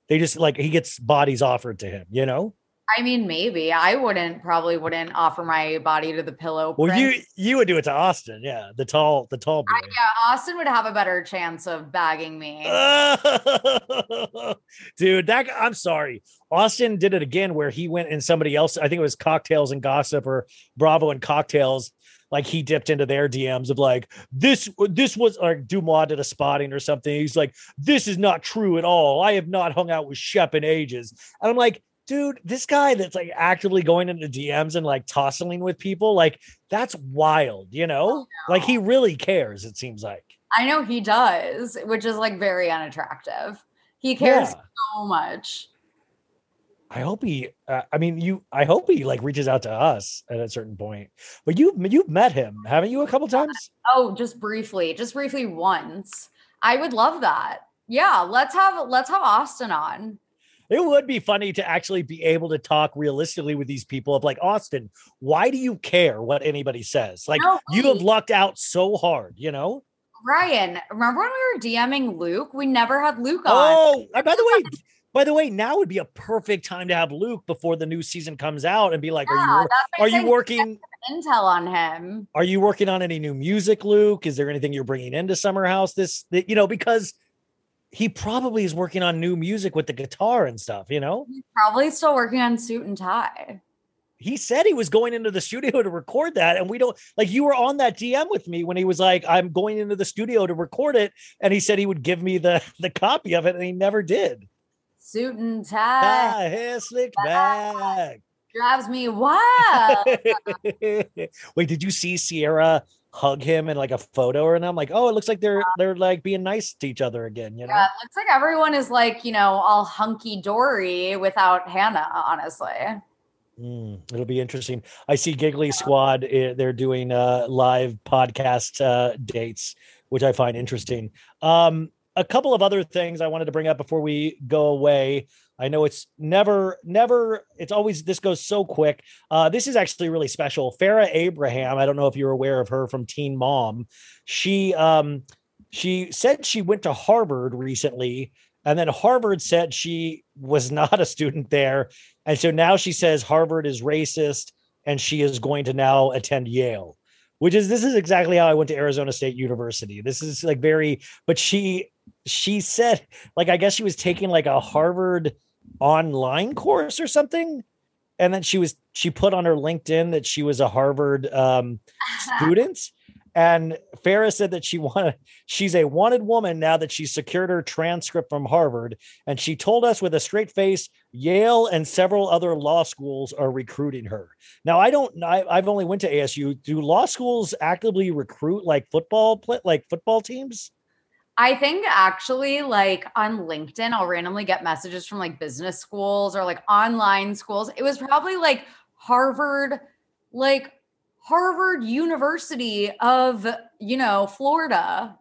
They just like he gets bodies offered to him, you know? I mean, maybe I wouldn't probably wouldn't offer my body to the pillow. Well, you prince. you would do it to Austin, yeah. The tall, the tall boy. yeah, Austin would have a better chance of bagging me. Dude, that I'm sorry. Austin did it again where he went and somebody else, I think it was cocktails and gossip or Bravo and cocktails. Like he dipped into their DMs of like this, this was like DeuxMoi did a spotting or something. He's like, this is not true at all. I have not hung out with Shep in ages. And I'm like, dude, this guy that's like actively going into DMs and like tossing with people, like that's wild, you know? Like he really cares, it seems like. I know he does, which is like very unattractive. He cares Yeah. so much. I hope he. Uh, I mean, you. I hope he like reaches out to us at a certain point. But you, you've met him, haven't you, a couple times? Oh, just briefly, just briefly once. I would love that. Yeah, let's have let's have Austin on. It would be funny to actually be able to talk realistically with these people of like Austin. Why do you care what anybody says? Like No, you have lucked out so hard, you know. Ryan, remember when we were DMing Luke? We never had Luke on. Oh, by the way, by the way, now would be a perfect time to have Luke before the new season comes out and be like, Yeah, "Are you are you working? Intel on him. Are you working on any new music, Luke? Is there anything you're bringing into Summer House? This, that, you know, because he probably is working on new music with the guitar and stuff. You know, He's Probably still working on suit and tie. he said he was going into the studio to record that, and we don't like. You were on that DM with me when he was like, "I'm going into the studio to record it," and he said he would give me the the copy of it, and he never did. Suit and tie Ah, hair slicked back. drives me wild. Wait, did you see Sierra hug him in like a photo or and I'm like, oh, it looks like they're they're like being nice to each other again, you know? Yeah, it looks like everyone is like, you know, all hunky dory without Hannah, honestly. Mm, it'll be interesting. I see Giggly Squad. eh, They're doing uh, live podcast uh, dates, which I find interesting. Um, a couple of other things I wanted to bring up before we go away. I know it's never, never. It's always this goes so quick. Uh, this is actually really special. Farrah Abraham. I don't know if you're aware of her from Teen Mom. She um, she said she went to Harvard recently, and then Harvard said she was not a student there and so now she says Harvard is racist and she is going to now attend Yale, which is this is exactly how I went to Arizona State University. This is like very, but she she said like I guess she was taking like a Harvard online course or something. And then she was she put on her LinkedIn that she was a Harvard um student. And Farrah said that she wanted she's a wanted woman now that she's secured her transcript from Harvard. And she told us with a straight face, Yale and several other law schools are recruiting her. Now, I don't I, I've only went to ASU. Do law schools actively recruit like football like football teams? I think actually, like on LinkedIn, I'll randomly get messages from like business schools or like online schools. It was probably like Harvard, like Harvard University of, you know, Florida.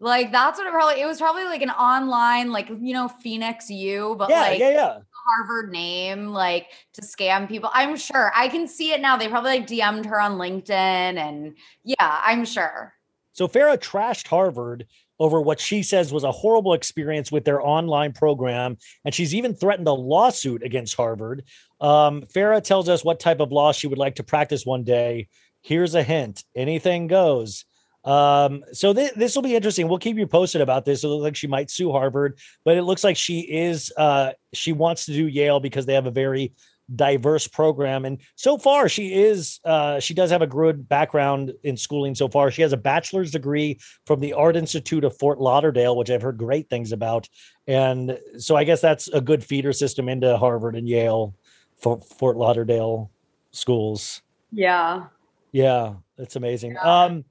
Like that's what it probably it was probably like an online, like you know, Phoenix U, but yeah, like yeah, yeah. Harvard name, like to scam people. I'm sure I can see it now. They probably like DM'd her on LinkedIn and yeah, I'm sure. So Farrah trashed Harvard over what she says was a horrible experience with their online program. And she's even threatened a lawsuit against Harvard. Um, Farrah tells us what type of law she would like to practice one day. Here's a hint anything goes. Um, so th- this will be interesting. We'll keep you posted about this. It looks like she might sue Harvard, but it looks like she is uh, she wants to do Yale because they have a very diverse program. And so far, she is uh, she does have a good background in schooling. So far, she has a bachelor's degree from the Art Institute of Fort Lauderdale, which I've heard great things about. And so I guess that's a good feeder system into Harvard and Yale Fort Lauderdale schools. Yeah. Yeah, that's amazing. Um,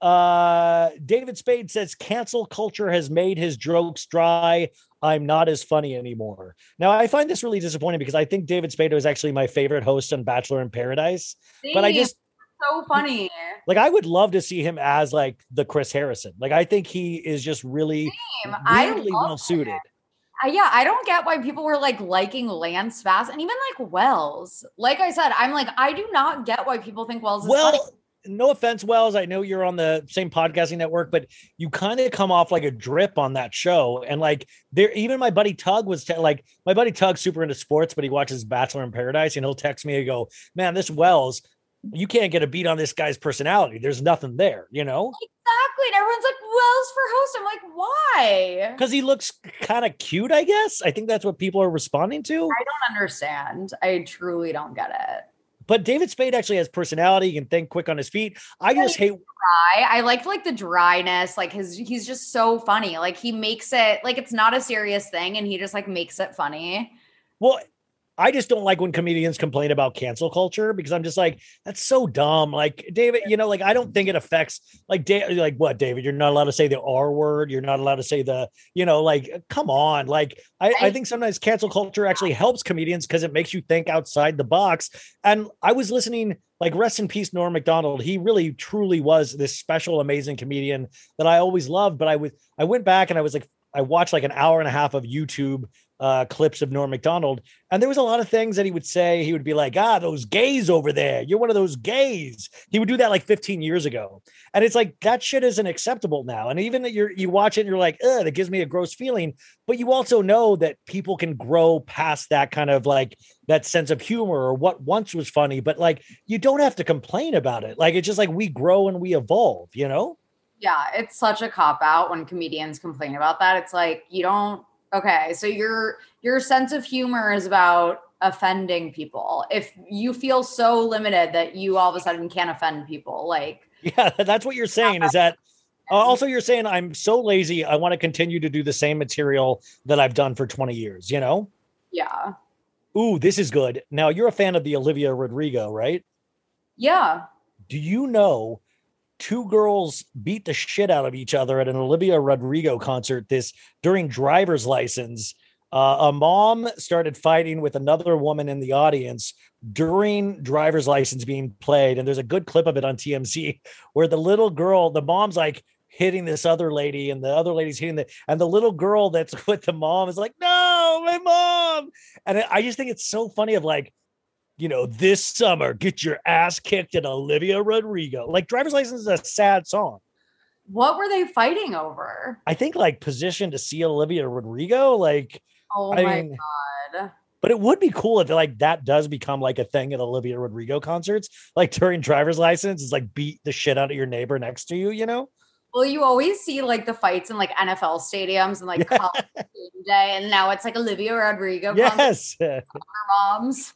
uh, David Spade says cancel culture has made his jokes dry. I'm not as funny anymore. Now, I find this really disappointing because I think David Spade is actually my favorite host on Bachelor in Paradise. But I just so funny. like I would love to see him as like the Chris Harrison. Like I think he is just really Same. Weirdly well suited. Uh, yeah, I don't get why people were like liking Lance Bass and even like Wells. Like I said, I'm like, I do not get why people think Wells is funny. Well, no offense, Wells. I know you're on the same podcasting network, but you kind of come off like a drip on that show. And like there, even my buddy Tug was te- like, my buddy Tug's super into sports, but he watches Bachelor in Paradise, and he'll text me and go, "Man, this Wells, you can't get a beat on this guy's personality. There's nothing there, you know." Exactly. And everyone's like, Wells for host. I'm like, why? Because he looks kind of cute, I guess. I think that's what people are responding to. I don't understand. I truly don't get it. But David Spade actually has personality. He can think quick on his feet. I just hate Dry. I like like the dryness. Like his he's just so funny. Like he makes it like it's not a serious thing and he just like makes it funny. Well, I just don't like when comedians complain about cancel culture because I'm just like, that's so dumb. Like David, you know, like I don't think it affects like da- like what, David? You're not allowed to say the R word. You're not allowed to say the, you know, like uh, come on. Like I, I think sometimes cancel culture actually helps comedians because it makes you think outside the box. And I was listening, like rest in peace, Norm Macdonald. He really truly was this special, amazing comedian that I always loved. But I was I went back and I was like, I watched like an hour and a half of YouTube uh, clips of Norm Macdonald, and there was a lot of things that he would say. He would be like, "Ah, those gays over there, you're one of those gays." He would do that like 15 years ago, and it's like that shit isn't acceptable now. And even that you're you watch it and you're like, "Ugh," that gives me a gross feeling. But you also know that people can grow past that kind of like that sense of humor or what once was funny. But like, you don't have to complain about it. Like it's just like we grow and we evolve. You know? Yeah, it's such a cop out when comedians complain about that. It's like you don't okay, so your your sense of humor is about offending people. If you feel so limited that you all of a sudden can't offend people, like Yeah, that's what you're saying. Is that uh, also you're saying I'm so lazy. I want to continue to do the same material that I've done for 20 years. You know? yeah. Ooh, this is good. Now you're a fan of the Olivia Rodrigo, right? Yeah. Do you know two girls beat the shit out of each other at an Olivia Rodrigo concert this during driver's license? Uh, a mom started fighting with another woman in the audience during driver's license being played. And there's a good clip of it on TMZ where the little girl, the mom's like hitting this other lady, and the other lady's hitting the, and the little girl that's with the mom is like, no, my mom. And I- I just think it's so funny of like, you know, this summer, get your ass kicked at Olivia Rodrigo. Like driver's license is a sad song. What were they fighting over? I think like position to see Olivia Rodrigo, like Oh I my mean, god. But it would be cool if like that does become like a thing at Olivia Rodrigo concerts, like during driver's license, is like beat the shit out of your neighbor next to you, you know? Well, you always see like the fights in like NFL stadiums and like college game day, and now it's like Olivia Rodrigo Yes. moms.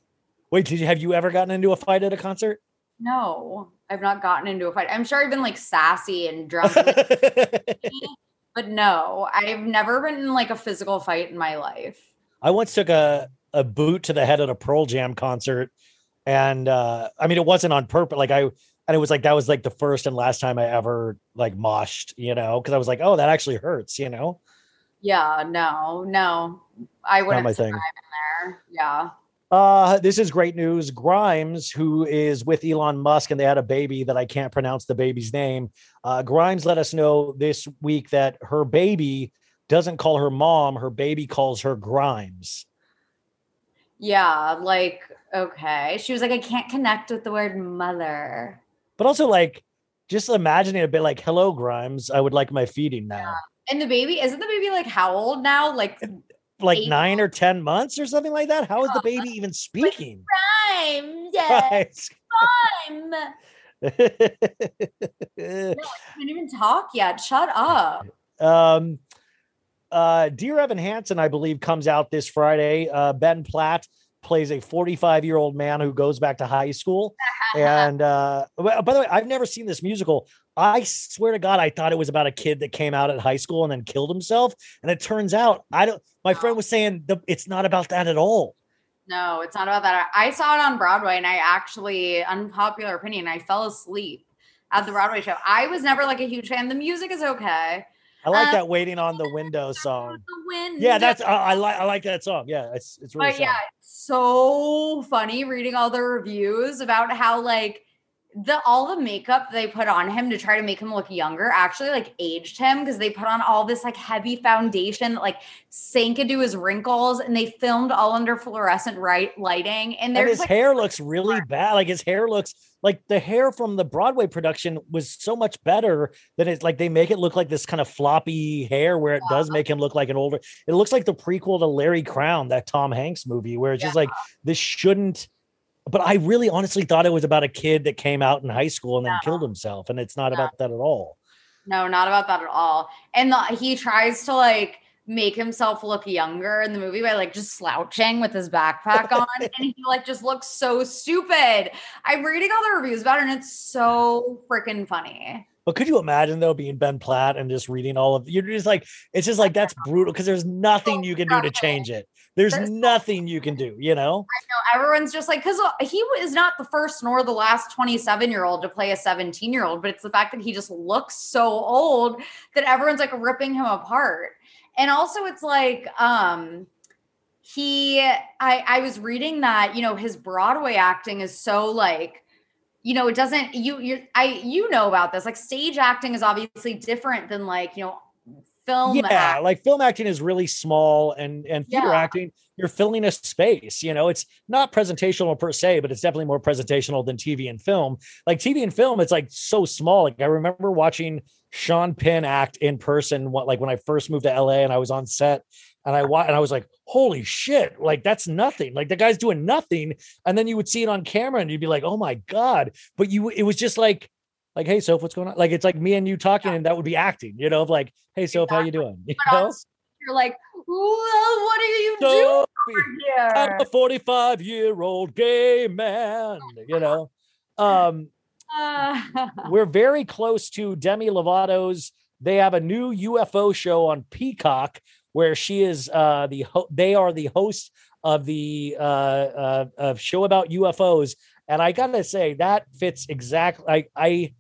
Wait, did you have you ever gotten into a fight at a concert? No, I've not gotten into a fight. I'm sure I've been like sassy and drunk, but no, I've never been in like a physical fight in my life. I once took a a boot to the head at a Pearl Jam concert, and uh, I mean it wasn't on purpose. Like I and it was like that was like the first and last time I ever like moshed, you know, because I was like, oh, that actually hurts, you know. Yeah, no, no, I wouldn't survive thing. in there. Yeah, Uh, this is great news. Grimes, who is with Elon Musk, and they had a baby that I can't pronounce the baby's name. Uh, Grimes let us know this week that her baby doesn't call her mom, her baby calls her Grimes. Yeah, like okay. She was like, I can't connect with the word mother. But also, like, just imagining a bit like, hello, Grimes, I would like my feeding now. And the baby isn't the baby like how old now? Like Like nine or 10 months or something like that. How is the baby even speaking? time, yeah, Right. time. Can't even talk yet. Shut up. Um, uh, Dear Evan Hansen, I believe, comes out this Friday. Uh, ben Platt plays a 45 year old man who goes back to high school. and uh, by the way, I've never seen this musical. I swear to God, I thought it was about a kid that came out at high school and then killed himself. And it turns out, I don't. My friend was saying the, it's not about that at all. No, it's not about that. I saw it on Broadway and I actually, unpopular opinion, I fell asleep at the Broadway show. I was never like a huge fan. The music is okay. I like Uh, that "Waiting on the Window" song. The wind. Yeah, that's I, I like I like that song. Yeah, it's it's really. But yeah, it's so funny reading all the reviews about how like the all the makeup they put on him to try to make him look younger actually like aged him because they put on all this like heavy foundation that like sank into his wrinkles and they filmed all under fluorescent right lighting and and there's his like hair looks really bad. Like his hair looks like the hair from the Broadway production was so much better than it's like they make it look like this kind of floppy hair where it does make him look like an older. It looks like the prequel to Larry Crowne, that Tom Hanks movie, where it's just like this shouldn't. But I really honestly thought it was about a kid that came out in high school and then killed himself, and it's not about that at all. No, not about that at all. And the, he tries to like make himself look younger in the movie by like just slouching with his backpack on, and he like just looks so stupid. I'm reading all the reviews about it, and it's so freaking funny. But could you imagine though being Ben Platt and just reading all of you're just like it's just like that's brutal because there's nothing oh you can do to change it. There's nothing you can do, you know? I know, everyone's just like, because he is not the first nor the last 27 year old to play a 17 year old, but it's the fact that he just looks so old that everyone's like ripping him apart. And also, it's like, um, he, I, I was reading that, you know, his Broadway acting is so like, you know, it doesn't, you, you, I, you know about this, like stage acting is obviously different than like, you know, film. yeah, act- like film acting is really small and and theater Yeah. acting, you're filling a space, you know, it's not presentational per se, but it's definitely more presentational than TV and film. Like TV and film, it's like so small. Like I remember watching Sean Penn act in person what like when I first moved to LA and I was on set and I wa- and I was like, holy shit, like that's nothing. Like the guy's doing nothing. And then you would see it on camera and you'd be like, oh my God. But you it was just like like, hey, Soph, what's going on? Like it's like me and you talking, and that would be acting, you know, of like, hey, Soph, how you doing? You But know? you're like, well, what are you Sophie, doing here? I'm a 45 year old gay man, you know. Um, we're very close to Demi Lovato's. They have a new UFO show on Peacock where she is uh the ho- they are the host of the uh, uh of show about UFOs and I got to say that fits exactly I I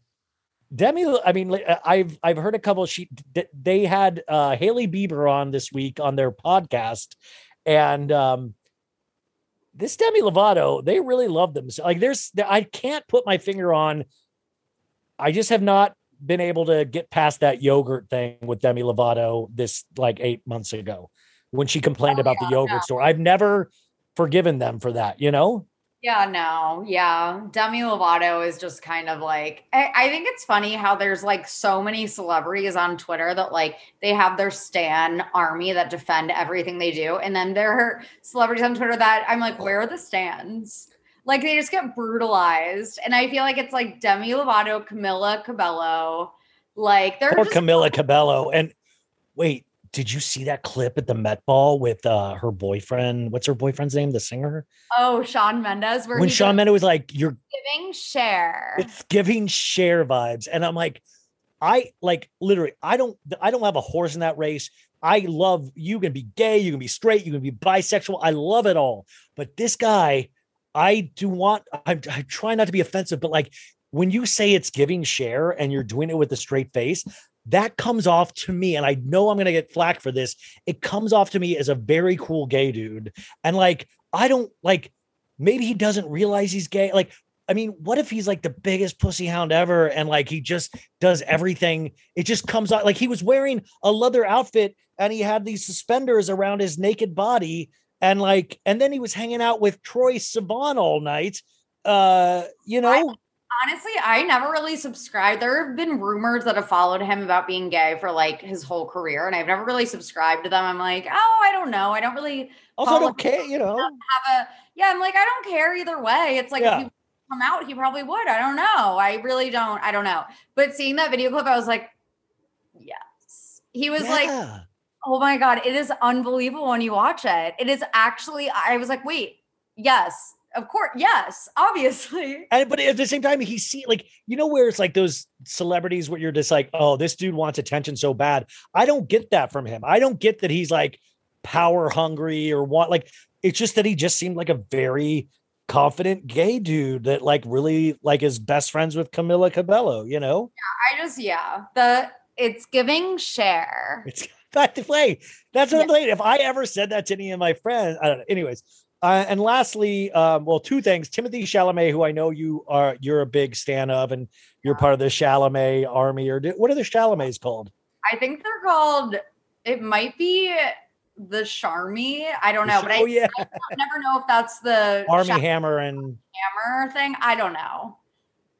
Demi I mean uh, I've I've heard a couple she they had uh Hailey Bieber on this week on their podcast and um this Demi Lovato, they really love them. So, Like there's, I can't put my finger on. I just have not been able to get past that yogurt thing with Demi Lovato this like eight months ago when she complained about the yogurt store. I've never forgiven them for that, you know? Yeah, no, yeah. Demi Lovato is just kind of like, I, I think it's funny how there's like so many celebrities on Twitter that like they have their Stan army that defend everything they do. And then there are celebrities on Twitter that I'm like, where are the stands? Like they just get brutalized. And I feel like it's like Demi Lovato, Camila Cabello. Like they're just Camila Cabello. And wait, did you see that clip at the Met Ball with uh, her boyfriend? What's her boyfriend's name? The singer? oh Shawn Mendes, where When he's Shawn Mendes was like, "You're giving Cher. it's giving Cher vibes," and I'm like, I like literally, I don't, I don't have a horse in that race. I love you can be gay, you can be straight, you can be bisexual. I love it all. But this guy, I do want. I, I try not to be offensive, but like when you say it's giving Cher and you're doing it with a straight face, that comes off to me, and I know I'm gonna get flack for this. It comes off to me as a very cool gay dude, and like I don't like. maybe he doesn't realize he's gay. Like, I mean, what if he's like the biggest pussy hound ever and like he just does everything? It just comes out like he was wearing a leather outfit and he had these suspenders around his naked body and like and then he was hanging out with Troye Sivan all night. Uh, you know, Honestly, I never really subscribed. There have been rumors that have followed him about being gay for like his whole career, and I've never really subscribed to them. I'm like, oh, I don't know. I don't really also I don't care, you know. have a yeah. I'm like, I don't care either way. It's like Yeah. if he come out, he probably would. I don't know. I really don't. I don't know. But seeing that video clip, I was like, yes. He was like, oh my god, it is unbelievable when you watch it. It is actually. I was like, wait, yes, of course, yes, obviously. And but at the same time, he see like you know where it's like those celebrities where you're just like, oh, this dude wants attention so bad. I don't get that from him. I don't get that he's like power hungry or want Like it's just that he just seemed like a very confident gay dude that like really like is best friends with Camila Cabello. You know, Yeah, I just yeah, the it's giving Cher. it's back to play. that's what I'm saying. If I ever said that to any of my friends, I don't know. Anyways. Uh, and lastly, um, well, two things. Timothy Chalamet, who I know you are, you're a big stan of, and you're part of the Chalamet army, or do, what are the Chalamets called? I think they're called. It might be the Charmy. I don't know, but I, oh yeah, I never know if that's the Army Sha- Hammer and Hammer thing. I don't know.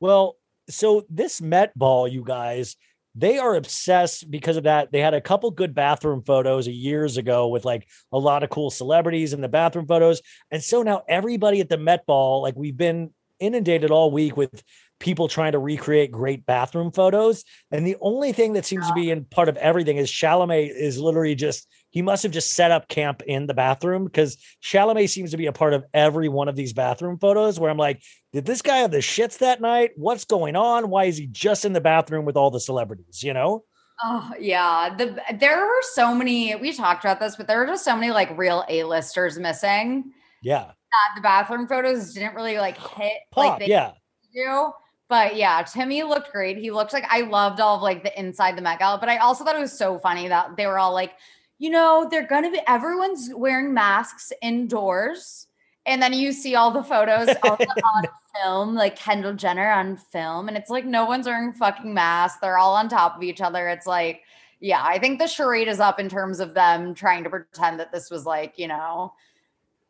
Well, so this Met Ball, you guys, they are obsessed because of that. They had a couple good bathroom photos years ago with like a lot of cool celebrities in the bathroom photos. And so now everybody at the Met Ball, like we've been inundated all week with people trying to recreate great bathroom photos. And the only thing that seems to be in part of everything is Chalamet is literally just he must have just set up camp in the bathroom because Chalamet seems to be a part of every one of these bathroom photos where I'm like, did this guy have the shits that night? What's going on? Why is he just in the bathroom with all the celebrities? You know? Oh yeah, the there were so many. We talked about this, but there were just so many like real A-listers missing. Yeah. That the bathroom photos didn't really like hit Pop. like they yeah. do. But yeah, Timmy looked great. He looked like I loved all of like the inside the Met Gala, but I also thought it was so funny that they were all like, you know, they're gonna be everyone's wearing masks indoors. And then you see all the photos on, on film, like Kendall Jenner on film, and it's like no one's wearing fucking masks. They're all on top of each other. It's like, yeah, I think the charade is up in terms of them trying to pretend that this was like, you know,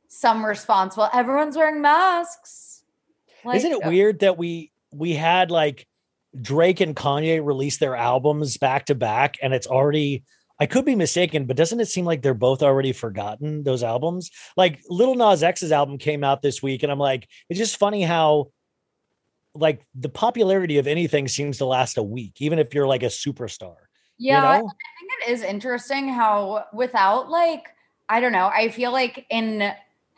some responsible. Everyone's wearing masks. Like, Isn't it uh, weird that we we had like Drake and Kanye release their albums back to back and it's already I could be mistaken, but doesn't it seem like they're both already forgotten those albums? Like Lil Nas X's album came out this week and I'm like it's just funny how like the popularity of anything seems to last a week even if you're like a superstar. Yeah, you I think it is interesting how without like I don't know, I feel like in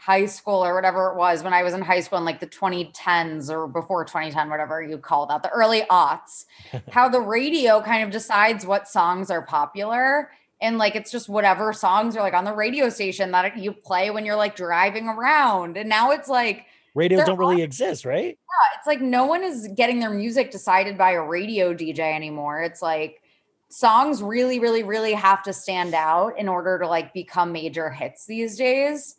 high school or whatever it was when I was in high school in like the 2010s or before 2010 whatever you call that, the early aughts, how the radio kind of decides what songs are popular and like it's just whatever songs are like on the radio station that you play when you're like driving around and now it's like Radios don't really exist, right? yeah, it's like no one is getting their music decided by a radio DJ anymore. It's like songs really, really, really have to stand out in order to like become major hits these days.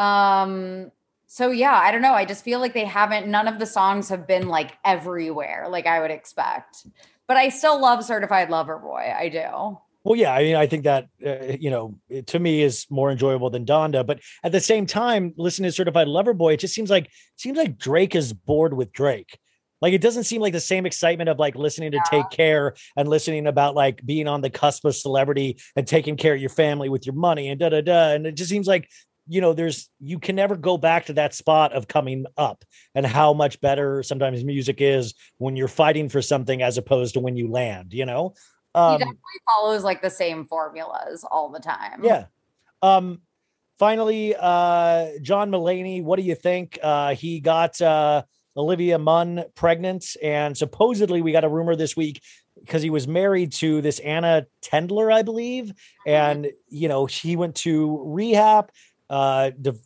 Um, so yeah, I don't know. I just feel like they haven't, none of the songs have been like everywhere, like I would expect. But I still love Certified Lover Boy. I do. Well, yeah, I mean, I think that uh, you know, to me, is more enjoyable than Donda. But at the same time, listening to Certified Lover Boy, it just seems like seems like Drake is bored with Drake. Like it doesn't seem like the same excitement of like listening to Take Care and listening about like being on the cusp of celebrity and taking care of your family with your money and da da da. And it just seems like you know, there's you can never go back to that spot of coming up and how much better sometimes music is when you're fighting for something as opposed to when you land. You know. he Um, definitely follows like the same formulas all the time. Yeah. Um finally, uh John Mulaney, what do you think? Uh he got uh Olivia Munn pregnant, and supposedly we got a rumor this week because he was married to this Anna Tendler, I believe, and you know, she went to rehab, uh div-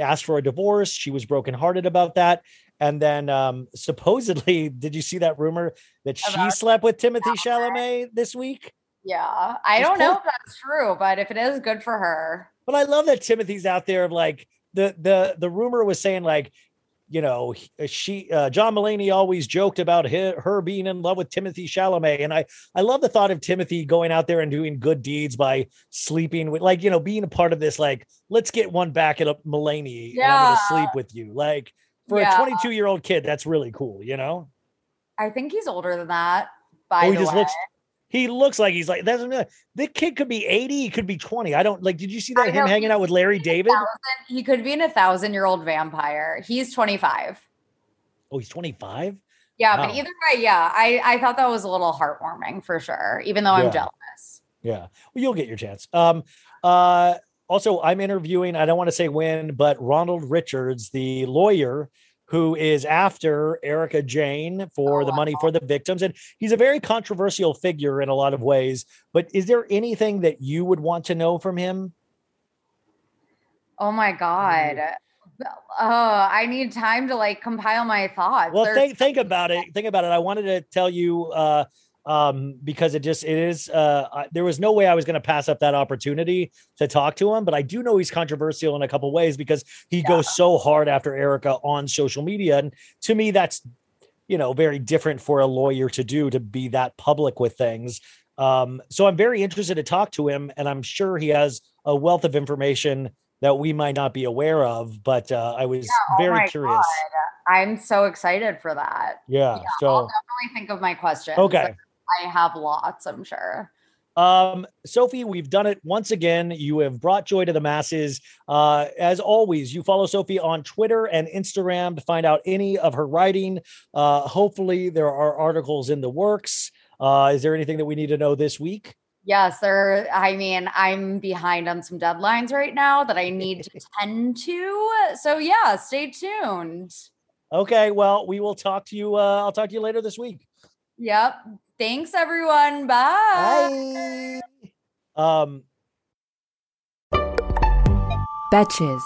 asked for a divorce. She was brokenhearted about that. And then um supposedly, did you see that rumor that she About- slept with Timothy Chalamet this week? Yeah. I don't know if that's true, but if it is, good for her. But I love that Timothy's out there of like, the the the rumor was saying like you know she uh, John Mulaney always joked about her, her being in love with Timothy Chalamet and I I love the thought of Timothy going out there and doing good deeds by sleeping with like you know being a part of this like let's get one back at a Mulaney and I'm gonna sleep with you like for Yeah. a 22 year old kid that's really cool you know I think he's older than that. By oh he the just way. looks he looks like he's like that's the kid could be 80 he could be 20 I don't like did you see that I him know, hanging out with Larry David Thousand- he could be an a thousand year old vampire. He's 25. oh he's 25 Yeah, Wow. but either way, yeah, I, I thought that was a little heartwarming for sure, even though I'm Yeah. jealous. Yeah. Well, you'll get your chance. Um, uh, also, I'm interviewing, I don't want to say when, but Ronald Richards, the lawyer who is after Erika Jayne for the money for the victims. And he's a very controversial figure in a lot of ways. But is there anything that you would want to know from him? Oh my God. Oh, I need time to like compile my thoughts. Well, There's- think think about it. Think about it. I wanted to tell you uh um because it just it is uh I, there was no way I was going to pass up that opportunity to talk to him, but I do know he's controversial in a couple ways because he goes so hard after Erika on social media and to me that's you know very different for a lawyer to do to be that public with things. Um so I'm very interested to talk to him and I'm sure he has a wealth of information that we might not be aware of, but uh, I was Oh very curious. God. I'm so excited for that. Yeah, so I'll definitely think of my question. Okay. I have lots, I'm sure. Um, Sophie, we've done it once again. You have brought joy to the masses. Uh, as always, you follow Sophie on Twitter and Instagram to find out any of her writing. Uh, hopefully, there are articles in the works. Uh, is there anything that we need to know this week? Yes, there. I mean, I'm behind on some deadlines right now that I need to tend to. So yeah, stay tuned. Okay, well, we will talk to you. Uh, I'll talk to you later this week. Yep. Thanks, everyone. Bye. Um, Betches.